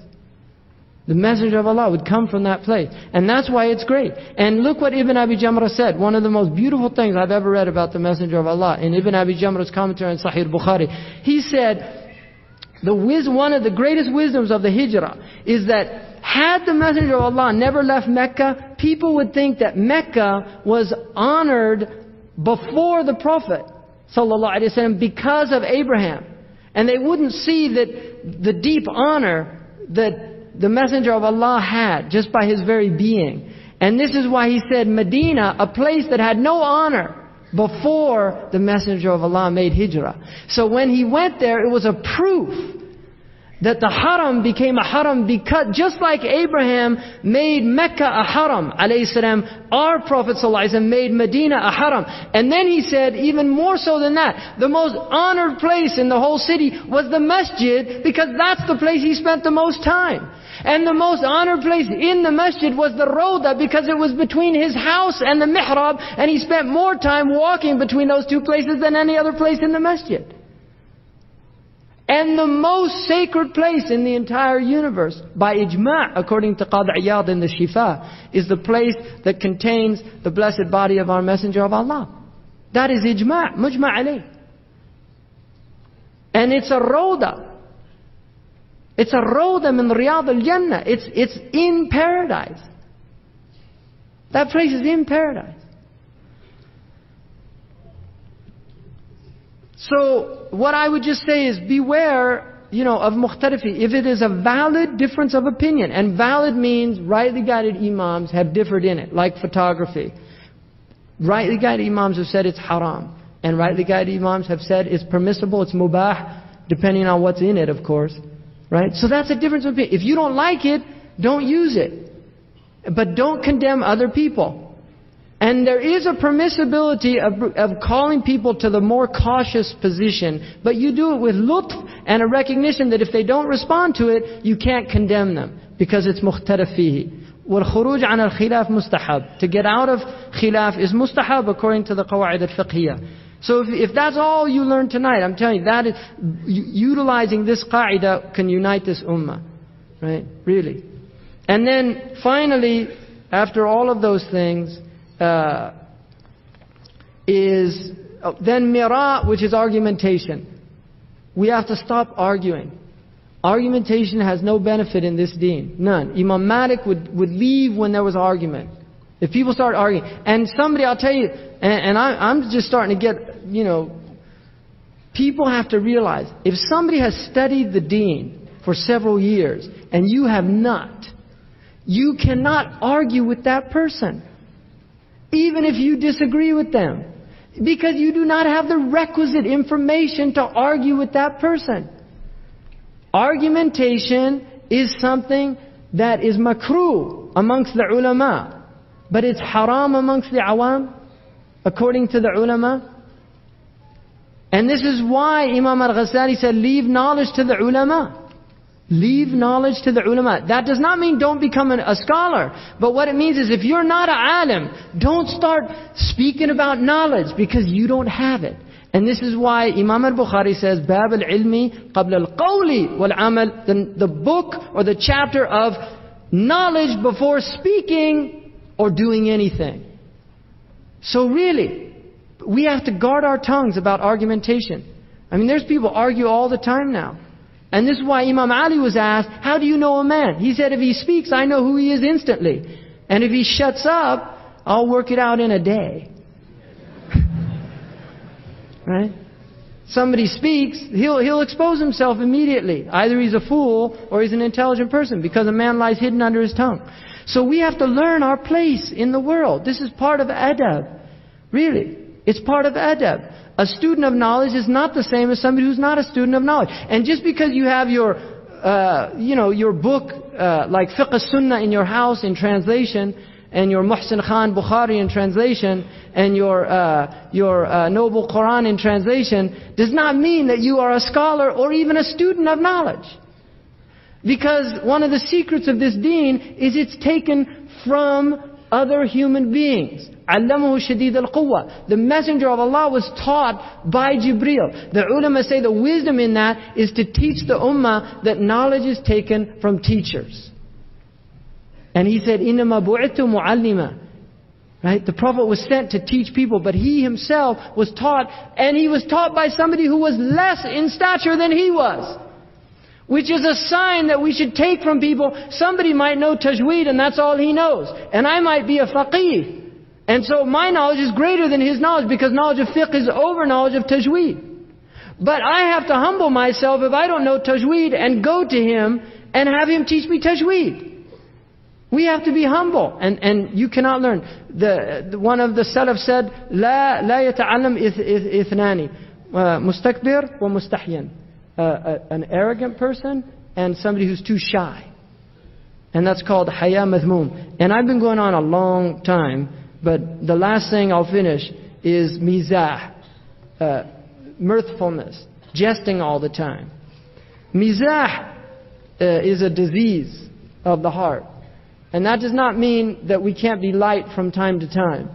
The messenger of Allah would come from that place. And that's why it's great. And look what Ibn Abi Jamrah said. One of the most beautiful things I've ever read about the messenger of Allah in Ibn Abi Jamrah's commentary on Sahih Bukhari. He said, the one of the greatest wisdoms of the hijrah is that had the messenger of Allah never left Mecca, people would think that Mecca was honored before the Prophet sallallahu because of Abraham. And they wouldn't see that the deep honor that the Messenger of Allah had just by his very being. And this is why he said Medina, a place that had no honor before the Messenger of Allah made hijrah. So when he went there, it was a proof that the haram became a haram because just like Abraham made Mecca a haram, our Prophet made Medina a haram. And then he said, even more so than that, the most honored place in the whole city was the masjid because that's the place he spent the most time. And the most honored place in the masjid was the Roda because it was between his house and the mihrab and he spent more time walking between those two places than any other place in the masjid. And the most sacred place in the entire universe, by ijma' according to Iyad in the Shifa, is the place that contains the blessed body of our Messenger of Allah. That is ijma', mujma' alayh. And it's a roda. It's a roda min riyad al-jannah. It's, it's in paradise. That place is in paradise. So what I would just say is beware, you know, of mukhtarifi. If it is a valid difference of opinion, and valid means rightly guided imams have differed in it, like photography. Rightly guided imams have said it's haram. And rightly guided imams have said it's permissible, it's mubah, depending on what's in it, of course. Right? So that's a difference of opinion. If you don't like it, don't use it. But don't condemn other people. And there is a permissibility of, of calling people to the more cautious position, but you do it with lutf and a recognition that if they don't respond to it, you can't condemn them because it's mukhtalaf fihi. والخروج عن الخلاف مستحب. To get out of khilaf is mustahab according to the qawaid al-fiqhiyah. So if, if that's all you learn tonight, I'm telling you, that is, utilizing this qaida can unite this ummah. Right? Really. And then finally, after all of those things, uh, is oh, then mira, which is argumentation. We have to stop arguing. Argumentation has no benefit in this deen. None. Imam Malik would, would leave when there was argument. If people start arguing, and somebody, I'll tell you, and, and I, I'm just starting to get, you know, people have to realize if somebody has studied the deen for several years and you have not, you cannot argue with that person, even if you disagree with them, because you do not have the requisite information to argue with that person. Argumentation is something that is makruh amongst the ulama, but it's haram amongst the awam, according to the ulama. And this is why Imam al-Ghazali said, leave knowledge to the ulama. Leave knowledge to the ulama. That does not mean don't become an, a scholar. But what it means is if you're not an alim, don't start speaking about knowledge because you don't have it. And this is why Imam al-Bukhari says, Bab al-ilmi qabla al-qawli wal-amal, the, the book or the chapter of knowledge before speaking or doing anything. So really, we have to guard our tongues about argumentation. I mean, there's people argue all the time now. And this is why Imam Ali was asked, how do you know a man? He said, if he speaks, I know who he is instantly. And if he shuts up, I'll work it out in a day. Right? Somebody speaks, he'll, he'll expose himself immediately. Either he's a fool or he's an intelligent person because a man lies hidden under his tongue. So we have to learn our place in the world. This is part of adab. Really. It's part of adab. A student of knowledge is not the same as somebody who's not a student of knowledge. And just because you have your, uh, you know, your book, uh, like Fiqh Sunnah in your house in translation, and your Muhsin Khan Bukhari in translation and your, uh, your uh, Noble Quran in translation does not mean that you are a scholar or even a student of knowledge. Because one of the secrets of this deen is it's taken from other human beings. علمه شديد القوة. The messenger of Allah was taught by Jibreel. The ulama say the wisdom in that is to teach the ummah that knowledge is taken from teachers. And he said, إِنَّمَا بُعِثْتُ مُعَلِّمًا Right? The Prophet was sent to teach people, but he himself was taught, and he was taught by somebody who was less in stature than he was. which is a sign that we should take from people. Somebody might know tajweed and that's all he knows. And I might be a faqih. And so my knowledge is greater than his knowledge because knowledge of fiqh is over knowledge of tajweed. But I have to humble myself if I don't know tajweed and go to him and have him teach me tajweed. We have to be humble, and, and you cannot learn. The, the one of the salaf said, "La la yata'allam إثناني uh, mustakbir wa mustahyan." a, a, an arrogant person and somebody who's too shy. And that's called Haya Mathmum. And I've been going on a long time, but the last thing I'll finish is Mizah, uh, mirthfulness, jesting all the time. Mizah uh, is a disease of the heart. And that does not mean that we can't be light from time to time.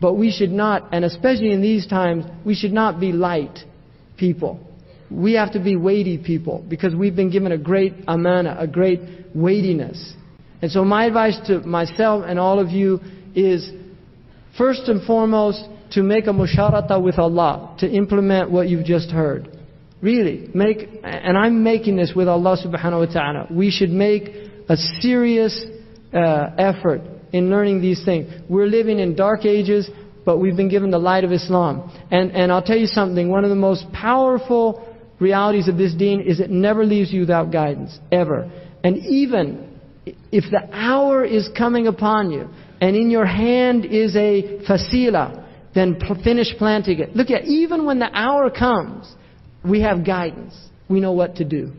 But we should not, and especially in these times, we should not be light people. We have to be weighty people because we've been given a great amana, a great weightiness. And so my advice to myself and all of you is first and foremost to make a musharata with Allah, to implement what you've just heard. Really, make, and I'm making this with Allah subhanahu wa ta'ala. We should make a serious uh, effort in learning these things. We're living in dark ages, but we've been given the light of Islam. And, and I'll tell you something, one of the most powerful realities of this deen is it never leaves you without guidance, ever. And even if the hour is coming upon you, and in your hand is a fasila, then finish planting it. Look at, even when the hour comes, we have guidance. We know what to do.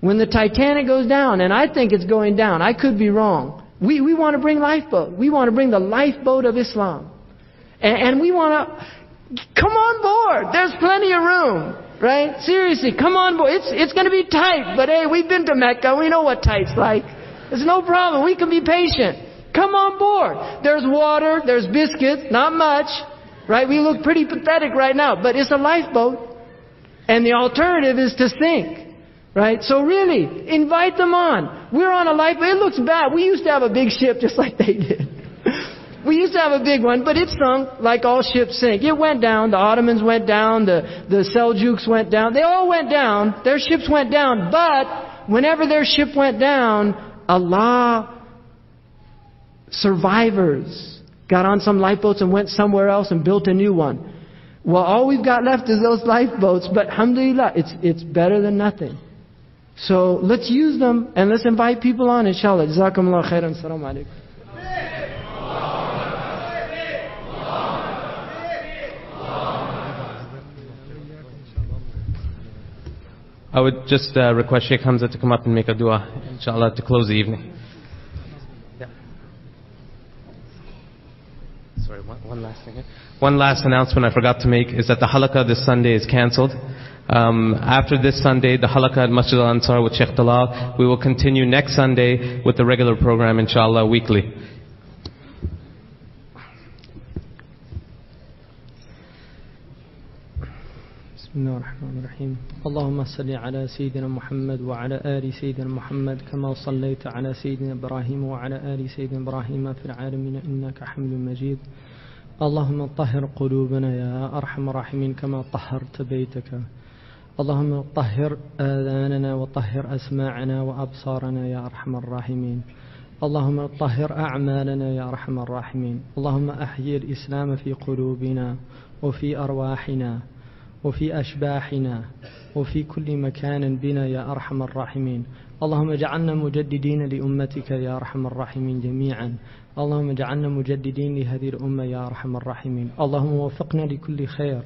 When the Titanic goes down, and I think it's going down, I could be wrong. We, we want to bring lifeboat. We want to bring the lifeboat of Islam. And, and we want to, come on board. There's plenty of room. Right? Seriously, come on board. It's, it's going to be tight, but hey, we've been to Mecca. We know what tight's like. There's no problem. We can be patient. Come on board. There's water, there's biscuits, not much. Right? We look pretty pathetic right now, but it's a lifeboat. And the alternative is to sink. Right? So really, invite them on. We're on a lifeboat. It looks bad. We used to have a big ship just like they did. We used to have a big one, but it sunk like all ships sink. It went down. The Ottomans went down. The, the Seljuks went down. They all went down. Their ships went down. But whenever their ship went down, Allah survivors got on some lifeboats and went somewhere else and built a new one. Well, all we've got left is those lifeboats, but alhamdulillah, it's, it's better than nothing. So let's use them and let's invite people on, inshallah. Jazakumullah khairan. Assalamu alaikum. I would just uh, request Sheikh Hamza to come up and make a dua, inshallah, to close the evening. Sorry, one, one last thing. One last announcement I forgot to make is that the halaqah this Sunday is cancelled. Um, after this Sunday, the halaqah at Masjid al-Ansar with Sheikh Talal, we will continue next Sunday with the regular program, inshallah, weekly. بسم الله الرحمن الرحيم. اللهم صل على سيدنا محمد وعلى آل سيدنا محمد كما صليت على سيدنا إبراهيم وعلى آل سيدنا إبراهيم في العالمين إنك حميد مجيد. اللهم طهر قلوبنا يا أرحم الراحمين كما طهرت بيتك. اللهم طهر آذاننا وطهر أسماعنا وأبصارنا يا أرحم الراحمين. اللهم طهر أعمالنا يا أرحم الراحمين. اللهم أحيي الإسلام في قلوبنا وفي أرواحنا. وفي أشباحنا وفي كل مكان بنا يا أرحم الراحمين. اللهم اجعلنا مجددين لأمتك يا أرحم الراحمين جميعا. اللهم اجعلنا مجددين لهذه الأمة يا أرحم الراحمين. اللهم وفقنا لكل خير.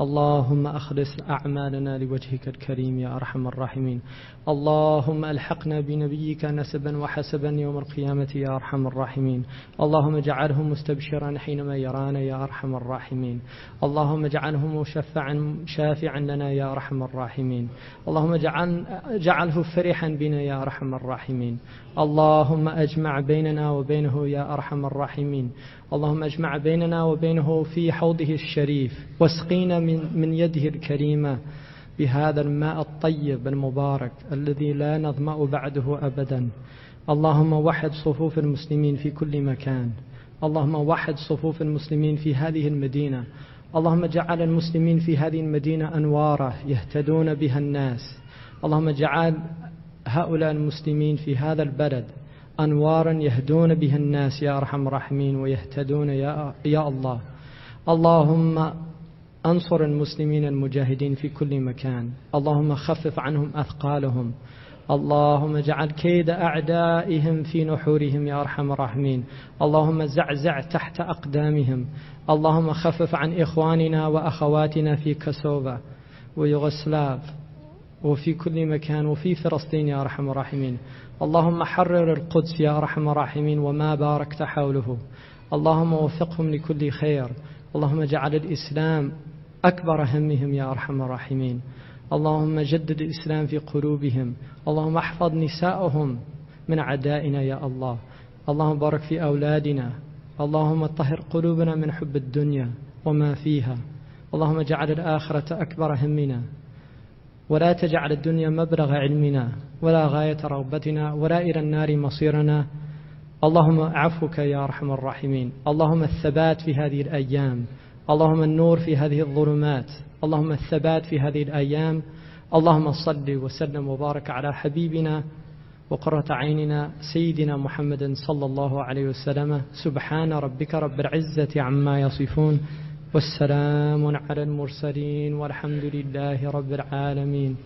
اللهم أخلص أعمالنا لوجهك الكريم يا أرحم الراحمين. اللهم ألحقنا بنبيك نسبا وحسبا يوم القيامة يا أرحم الراحمين. اللهم اجعله مستبشرا حينما يرانا يا أرحم الراحمين. اللهم اجعله مشفعا شافعا لنا يا أرحم الراحمين. اللهم اجعل اجعله فرحا بنا يا أرحم الراحمين. اللهم أجمع بيننا وبينه يا أرحم الراحمين. اللهم اجمع بيننا وبينه في حوضه الشريف واسقينا من, من يده الكريمة بهذا الماء الطيب المبارك الذي لا نظمأ بعده أبدا. اللهم وحد صفوف المسلمين في كل مكان. اللهم وحد صفوف المسلمين في هذه المدينة. اللهم اجعل المسلمين في هذه المدينة أنوارا يهتدون بها الناس. اللهم اجعل هؤلاء المسلمين في هذا البلد أنوارا يهدون بها الناس يا أرحم الراحمين ويهتدون يا, يا الله. اللهم أنصر المسلمين المجاهدين في كل مكان. اللهم خفف عنهم أثقالهم. اللهم اجعل كيد أعدائهم في نحورهم يا أرحم الراحمين. اللهم زعزع تحت أقدامهم. اللهم خفف عن إخواننا وأخواتنا في كسوفا ويوغسلاف وفي كل مكان وفي فلسطين يا أرحم الراحمين. اللهم حرر القدس يا أرحم الراحمين وما باركت حوله. اللهم وفقهم لكل خير. اللهم اجعل الإسلام أكبر همهم يا أرحم الراحمين. اللهم جدد الإسلام في قلوبهم. اللهم احفظ نساءهم من عدائنا يا الله. اللهم بارك في أولادنا. اللهم طهر قلوبنا من حب الدنيا وما فيها. اللهم اجعل الآخرة أكبر همنا. ولا تجعل الدنيا مبلغ علمنا ولا غاية رغبتنا ولا إلى النار مصيرنا. اللهم عفوك يا أرحم الراحمين. اللهم الثبات في هذه الأيام. اللهم النور في هذه الظلمات. اللهم الثبات في هذه الأيام. اللهم صل وسلم وبارك على حبيبنا وقرة عيننا سيدنا محمد صلى الله عليه وسلم. سبحان ربك رب العزة عما يصفون. والسلام على المرسلين والحمد لله رب العالمين.